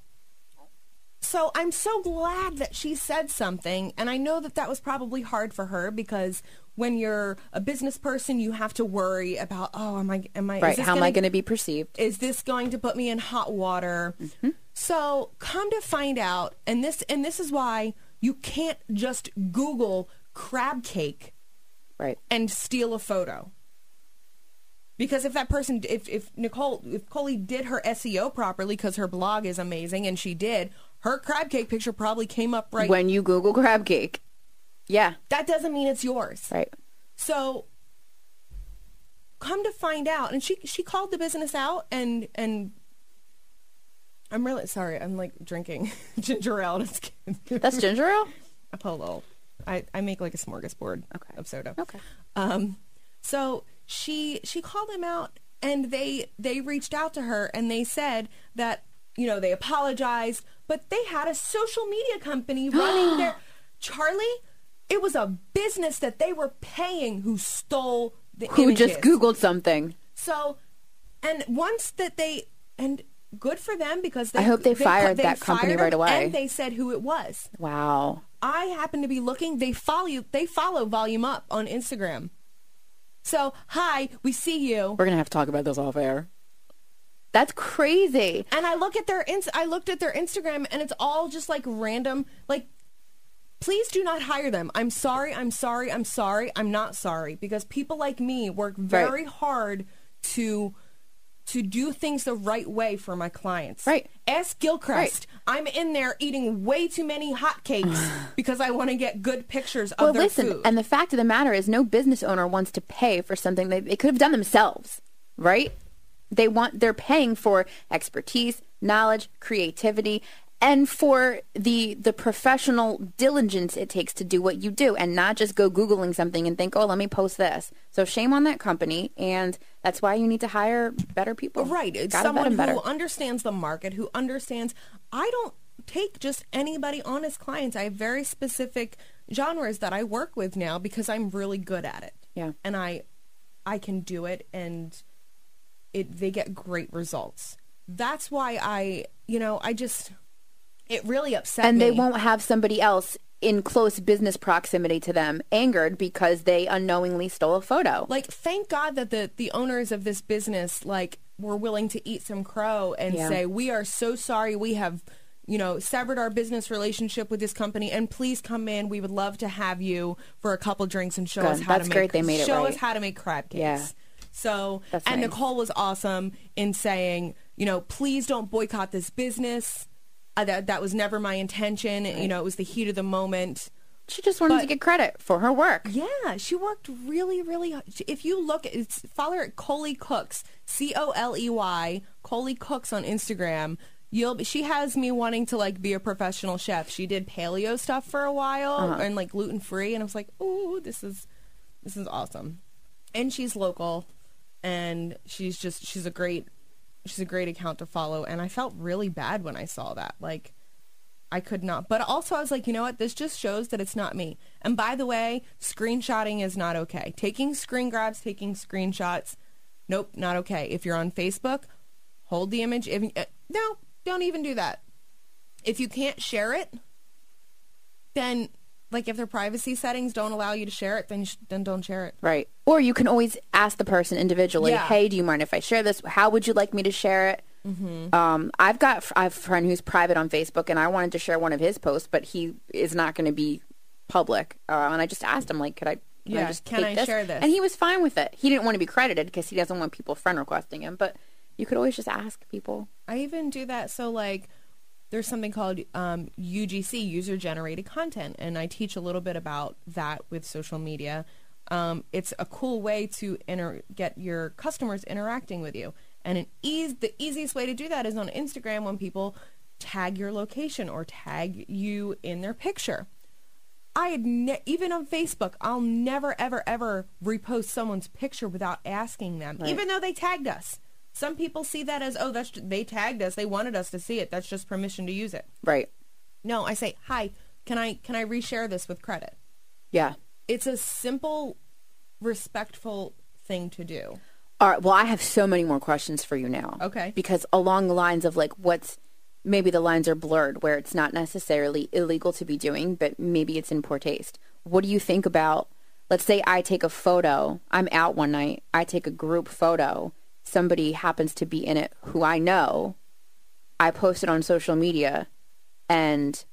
so I'm so glad that she said something and I know that that was probably hard for her because when you're a business person you have to worry about oh am I am I is Right. this How am I gonna- going to be perceived? is this going to put me in hot water? Mm-hmm. So come to find out, and this and this is why you can't just Google crab cake Right. and steal a photo. Because if that person, if if Nicole, if Coley did her SEO properly, because her blog is amazing, and she did, her crab cake picture probably came up right. When you Google crab cake. Yeah. that doesn't mean it's yours. Right. So come to find out, and she she called the business out, and and I'm really sorry. I'm like drinking [laughs] ginger ale. That's ginger ale? A little. I I make like a smorgasbord Okay. of soda. Okay. Um, so she she called him out, and they they reached out to her, and they said that you know they apologized, but they had a social media company [gasps] running their Charlie. It was a business that they were paying who stole the Who just. Googled something. So, and once that they and good for them because they I hope they co- fired that company fired right away. and they said who it was. Wow. I happen to be looking. They follow you. They follow Volume Up on Instagram. So hi, we see you. We're going to have to talk about this off air. That's crazy. And I look at their ins- I looked at their Instagram, and it's all just like random. Like, please do not hire them. I'm sorry. I'm sorry. I'm sorry. I'm not sorry because people like me work very hard to to do things the right way for my clients. Right. Ask Gilchrist. I'm in there eating way too many hotcakes [sighs] because I want to get good pictures of Well, their listen, food. and the fact of the matter is, no business owner wants to pay for something they, they could have done themselves, right? They want they're paying for expertise, knowledge, creativity, and for the the professional diligence it takes to do what you do and not just go googling something and think oh let me post this so shame on that company and that's why you need to hire better people Right. It's Gotta someone better. who understands the market, who understands. I don't take just anybody on as clients. I have very specific genres that I work with now because I'm really good at it. Yeah. And I I can do it and it they get great results. That's why I, you know, I just it really upset and me. they won't have somebody else in close business proximity to them angered because they unknowingly stole a photo like thank god that the the owners of this business like were willing to eat some crow and Yeah. say we are so sorry we have you know severed our business relationship with this company and please come in we would love to have you for a couple drinks and show Good. us how That's to make great they made it show right. us how to make crab cakes Yeah. so That's and nice. nicole was awesome in saying you know please don't boycott this business uh, that that was never my intention you know it was the heat of the moment she just wanted But- to get credit for her work yeah, she worked really, really. hard. If you look, it's follow her at Coley Cooks, C O L E Y, Coley Cooks on Instagram. You'll. She has me wanting to like be a professional chef. She did paleo stuff for a while and like gluten free, and I was like, ooh, this is, this is awesome. And she's local, and she's just she's a great, she's a great account to follow. And I felt really bad when I saw that, like. I could not. But also, I was like, you know what? This just shows that it's not me. And by the way, screenshotting is not okay. Taking screen grabs, taking screenshots, nope, not okay. If you're on Facebook, hold the image. If, uh, no, don't even do that. If you can't share it, then, like, if their privacy settings don't allow you to share it, then, sh- then don't share it. right or you can always ask the person individually Yeah. hey do you mind if i share this how would you like me to share it Mm-hmm. um, I've got I have a friend who's private on Facebook, and I wanted to share one of his posts, but he is not going to be public. Uh, and I just asked him, like, could I? Can I Yeah, just can take I share this? And he was fine with it. He didn't want to be credited because he doesn't want people friend requesting him. But you could always just ask people. I even do that. So like, there's something called um, UGC, user generated content, and I teach a little bit about that with social media. Um, it's a cool way to inter- get your customers interacting with you, and an ease the easiest way to do that is on Instagram when people tag your location or tag you in their picture. I had ne- even on Facebook, I'll never ever ever repost someone's picture without asking them, even though they tagged us. Some people see that as oh, that's they tagged us, they wanted us to see it. That's just permission to use it. Right. No, I say hi. Can I can I reshare this with credit? Yeah. It's a simple, respectful thing to do. All right. Well, I have so many more questions for you now. Okay. Because along the lines of like what's maybe the lines are blurred where it's not necessarily illegal to be doing, but maybe it's in poor taste. What do you think about? Let's say I take a photo. I'm out one night. I take a group photo. Somebody happens to be in it who I know. I post it on social media, and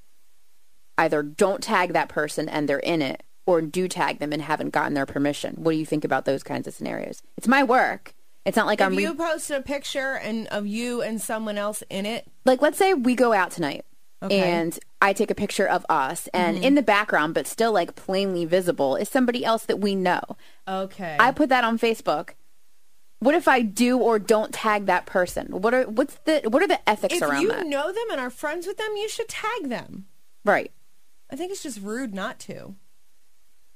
either don't tag that person and they're in it, or do tag them and haven't gotten their permission. What do you think about those kinds of scenarios? It's my work. It's not like If I'm re- you posted a picture and of you and someone else in it, like let's say we go out tonight Okay. Mm-hmm. and I take a picture of us and in the background but still like plainly visible is somebody else that we know. okay. I put that on Facebook. What if I do or don't tag that person? What are what's the what are the ethics around? if around you that? know them and are friends with them, you should tag them. right. I think it's just rude not to.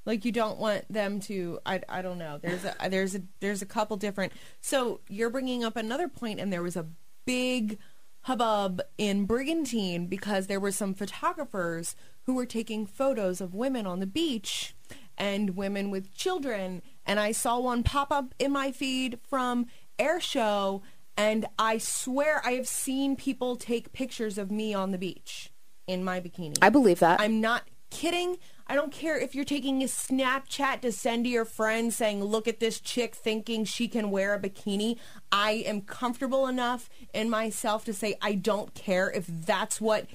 Like you don't want them to. I, I don't know. There's a there's a there's a couple different. So you're bringing up another point, and there was a big hubbub in Brigantine because there were some photographers who were taking photos of women on the beach and women with children. And I saw one pop up in my feed from Air Show, and I swear I have seen people take pictures of me on the beach in my bikini. I believe that. I'm not kidding. I don't care if you're taking a Snapchat to send to your friends saying, look at this chick thinking she can wear a bikini. I am comfortable enough in myself to say, I don't care if that's what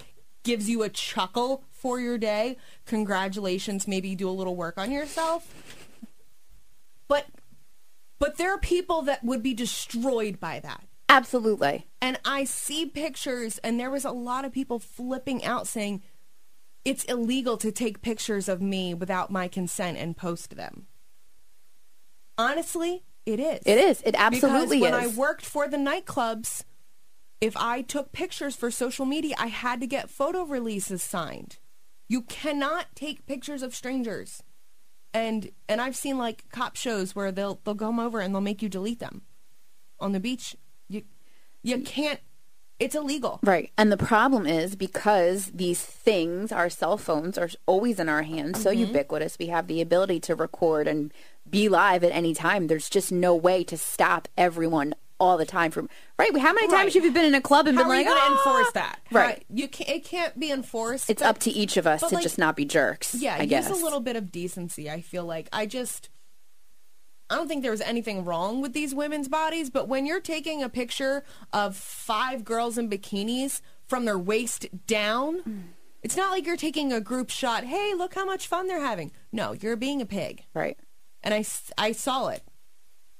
gives you a chuckle for your day. Congratulations. Maybe do a little work on yourself. But, but there are people that would be destroyed by that. Absolutely. And I see pictures, and there was a lot of people flipping out saying it's illegal to take pictures of me without my consent and post them. Honestly, it is. It is. It absolutely is. because when is. I worked for the nightclubs, if I took pictures for social media, I had to get photo releases signed. You cannot take pictures of strangers. And and I've seen like cop shows where they'll they'll come over and they'll make you delete them on the beach. You you can't it's illegal. Right. And the problem is because these things, our cell phones, are always in our hands, so mm-hmm. ubiquitous. We have the ability to record and be live at any time. There's just no way to stop everyone all the time from right. How many times Right. have you been in a club and How been are like, you going to "Ah!" enforce that? Right. you can't. It can't be enforced. It's but- up to each of us to like, just not be jerks. Yeah, I guess. a little bit of decency. I feel like I just. I don't think there was anything wrong with these women's bodies, but when you're taking a picture of five girls in bikinis from their waist down, it's not like you're taking a group shot. Hey, look how much fun they're having. No, you're being a pig, Right. and I, I saw it,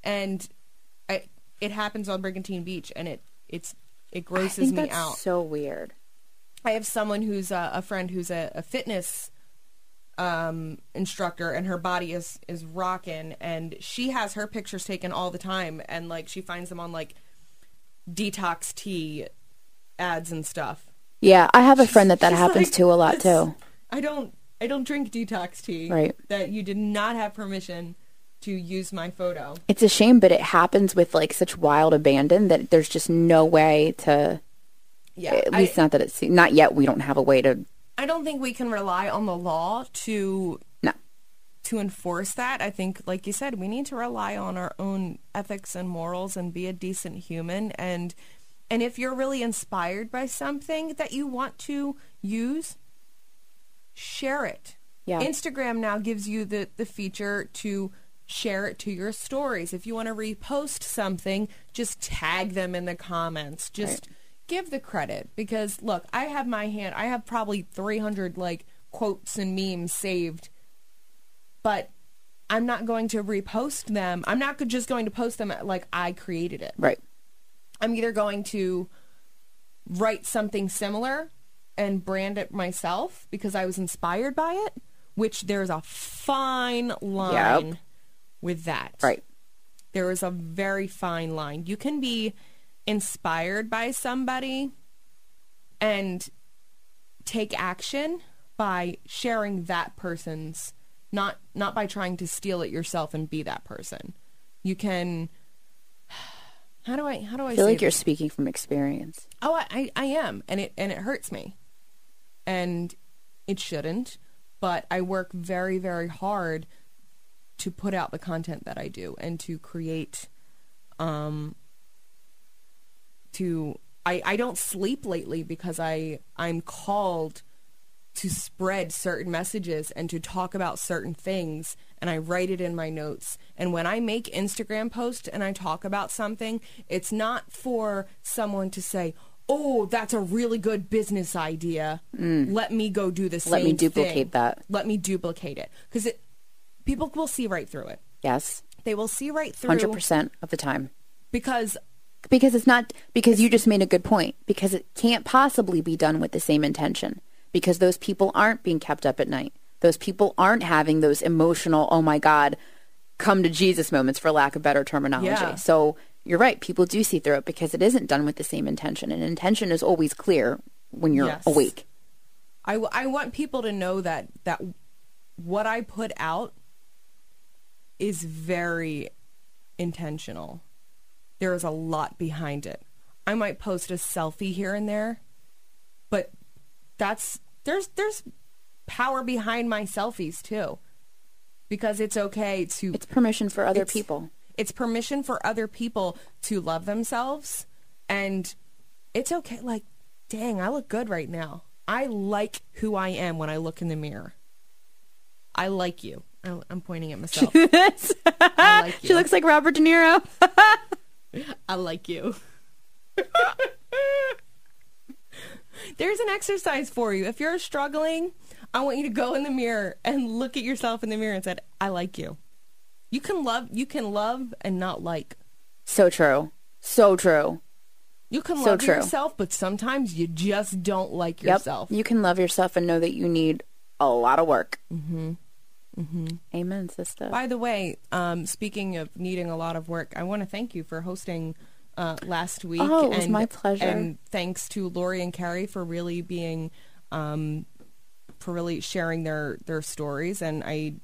and it happens on Brigantine Beach, and it it's it I grosses think me that's out. so weird. I have someone who's a, a friend who's a, a fitness um, instructor, and her body is is rocking, and she has her pictures taken all the time, and like she finds them on like detox tea ads and stuff. Yeah, I have a friend that that She's happens like, to a lot too. I don't I don't drink detox tea. Right. That you did not have permission to use my photo. It's a shame, but it happens with like such wild abandon that there's just no way to. Yeah. At I- least not that it's not yet. We don't have a way to. I don't think we can rely on the law to No. to enforce that. I think, like you said, we need to rely on our own ethics and morals and be a decent human. And and if you're really inspired by something that you want to use, share it. Yeah. Instagram now gives you the the feature to share it to your stories. If you want to repost something, just tag them in the comments. Just give the credit because look, I have my hand. I have probably 300 like quotes and memes saved but I'm not going to repost them. I'm not just going to post them like I created it. Right. I'm either going to write something similar and brand it myself because I was inspired by it, which there's a fine line with that. Right. There is a very fine line. You can be inspired by somebody and take action by sharing that person's not not by trying to steal it yourself and be that person. You can [sighs] how do I how do I, I feel like you're speaking from experience. Oh, I, I I am, and it and it hurts me, and it shouldn't. But I work very very hard to put out the content that I do and to create, um, to I I don't sleep lately because I I'm called to spread certain messages and to talk about certain things and I write it in my notes. And when I make Instagram posts and I talk about something, it's not for someone to say, "Oh, that's a really good business idea. Let me go do the same Mm. Let me duplicate thing. that." Let me duplicate it." Cuz it people will see right through it. Yes. They will see right through 100% of the time. because Because it's not, because you just made a good point. Because it can't possibly be done with the same intention. Because those people aren't being kept up at night. Those people aren't having those emotional, oh my God, come to Jesus moments, for lack of better terminology. Yeah. So you're right. People do see through it because it isn't done with the same intention. And intention is always clear when you're Yes. awake. I, w- I want people to know that that what I put out is very intentional. There is a lot behind it. I might post a selfie here and there, but that's there's there's power behind my selfies too. Because it's okay to It's permission for other people. It's permission for other people to love themselves and it's okay like dang, I look good right now. I like who I am when I look in the mirror. I like you. I- I'm pointing at [laughs] myself. Like. She looks like Robert De Niro. [laughs] I like you. [laughs] There's an exercise for you. If you're struggling, I want you to go in the mirror and look at yourself in the mirror and say, "I like you." You can love you can love and not like. so true. So true. You can So love true. yourself, but sometimes you just don't like Yep. yourself. You can love yourself and know that you need a lot of work. Mm-hmm. Mm-hmm. Amen, sister. By the way, um, speaking of needing a lot of work, I want to thank you for hosting uh, last week. Oh, it was and, my pleasure. And thanks to Lori and Carrie for really being, um, for really sharing their their stories. And I,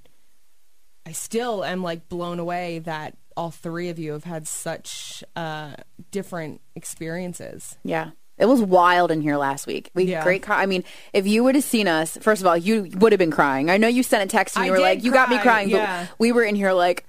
I still am like blown away that all three of you have had such uh, different experiences. Yeah. It was wild in here last week. We Yeah. great. I mean, if you would have seen us, first of all, you would have been crying. I know you sent a text and I you were did like, "You got me crying," yeah. but we were in here like,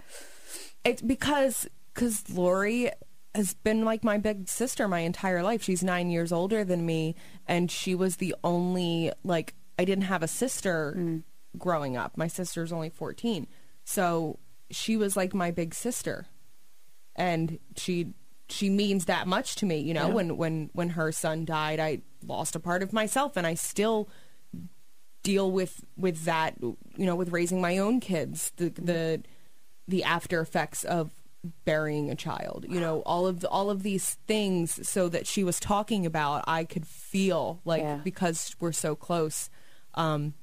It's because because Lori has been like my big sister my entire life. She's nine years older than me, and she was the only like I didn't have a sister mm. growing up. My sister's only fourteen, so she was like my big sister, and she she means that much to me. You know, when when when her son died, I lost a part of myself, and I still deal with with that you know with raising my own kids the the the after effects of burying a child you know all of the, all of these things so that she was talking about i could feel like Yeah. because we're so close um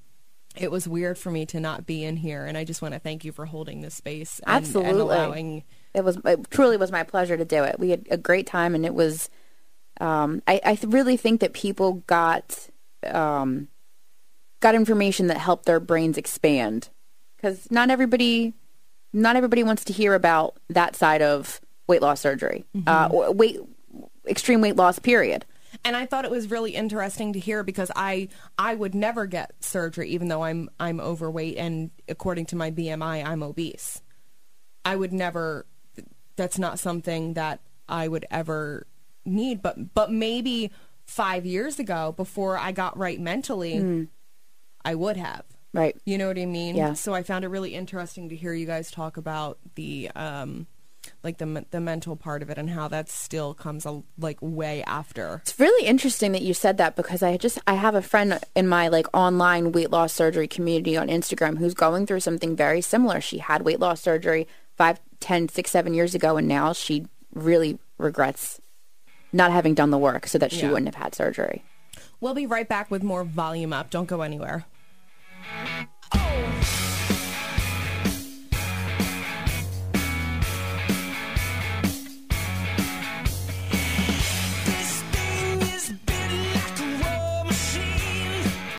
it was weird for me to not be in here and i just want to thank you for holding this space and, and allowing it was it truly was my pleasure to do it. We had a great time, and it was. Um, I I really think that people got um, got information that helped their brains expand because not everybody not everybody wants to hear about that side of weight loss surgery, uh, weight extreme weight loss. Period. and I thought it was really interesting to hear because I I would never get surgery even though I'm I'm overweight and according to my BMI I'm obese. I would never that's not something that I would ever need but but maybe 5 years ago before I got right mentally I would have. Right. You know what I mean? Yeah. So I found it really interesting to hear you guys talk about the um like the the mental part of it and how that still comes a, like way after. It's really interesting that you said that because I just I have a friend in my like online weight loss surgery community on Instagram who's going through something very similar. She had weight loss surgery five, ten, six, seven years ago, and now she really regrets not having done the work so that she yeah. wouldn't have had surgery. We'll be right back with more Volume Up. Don't go anywhere. Oh.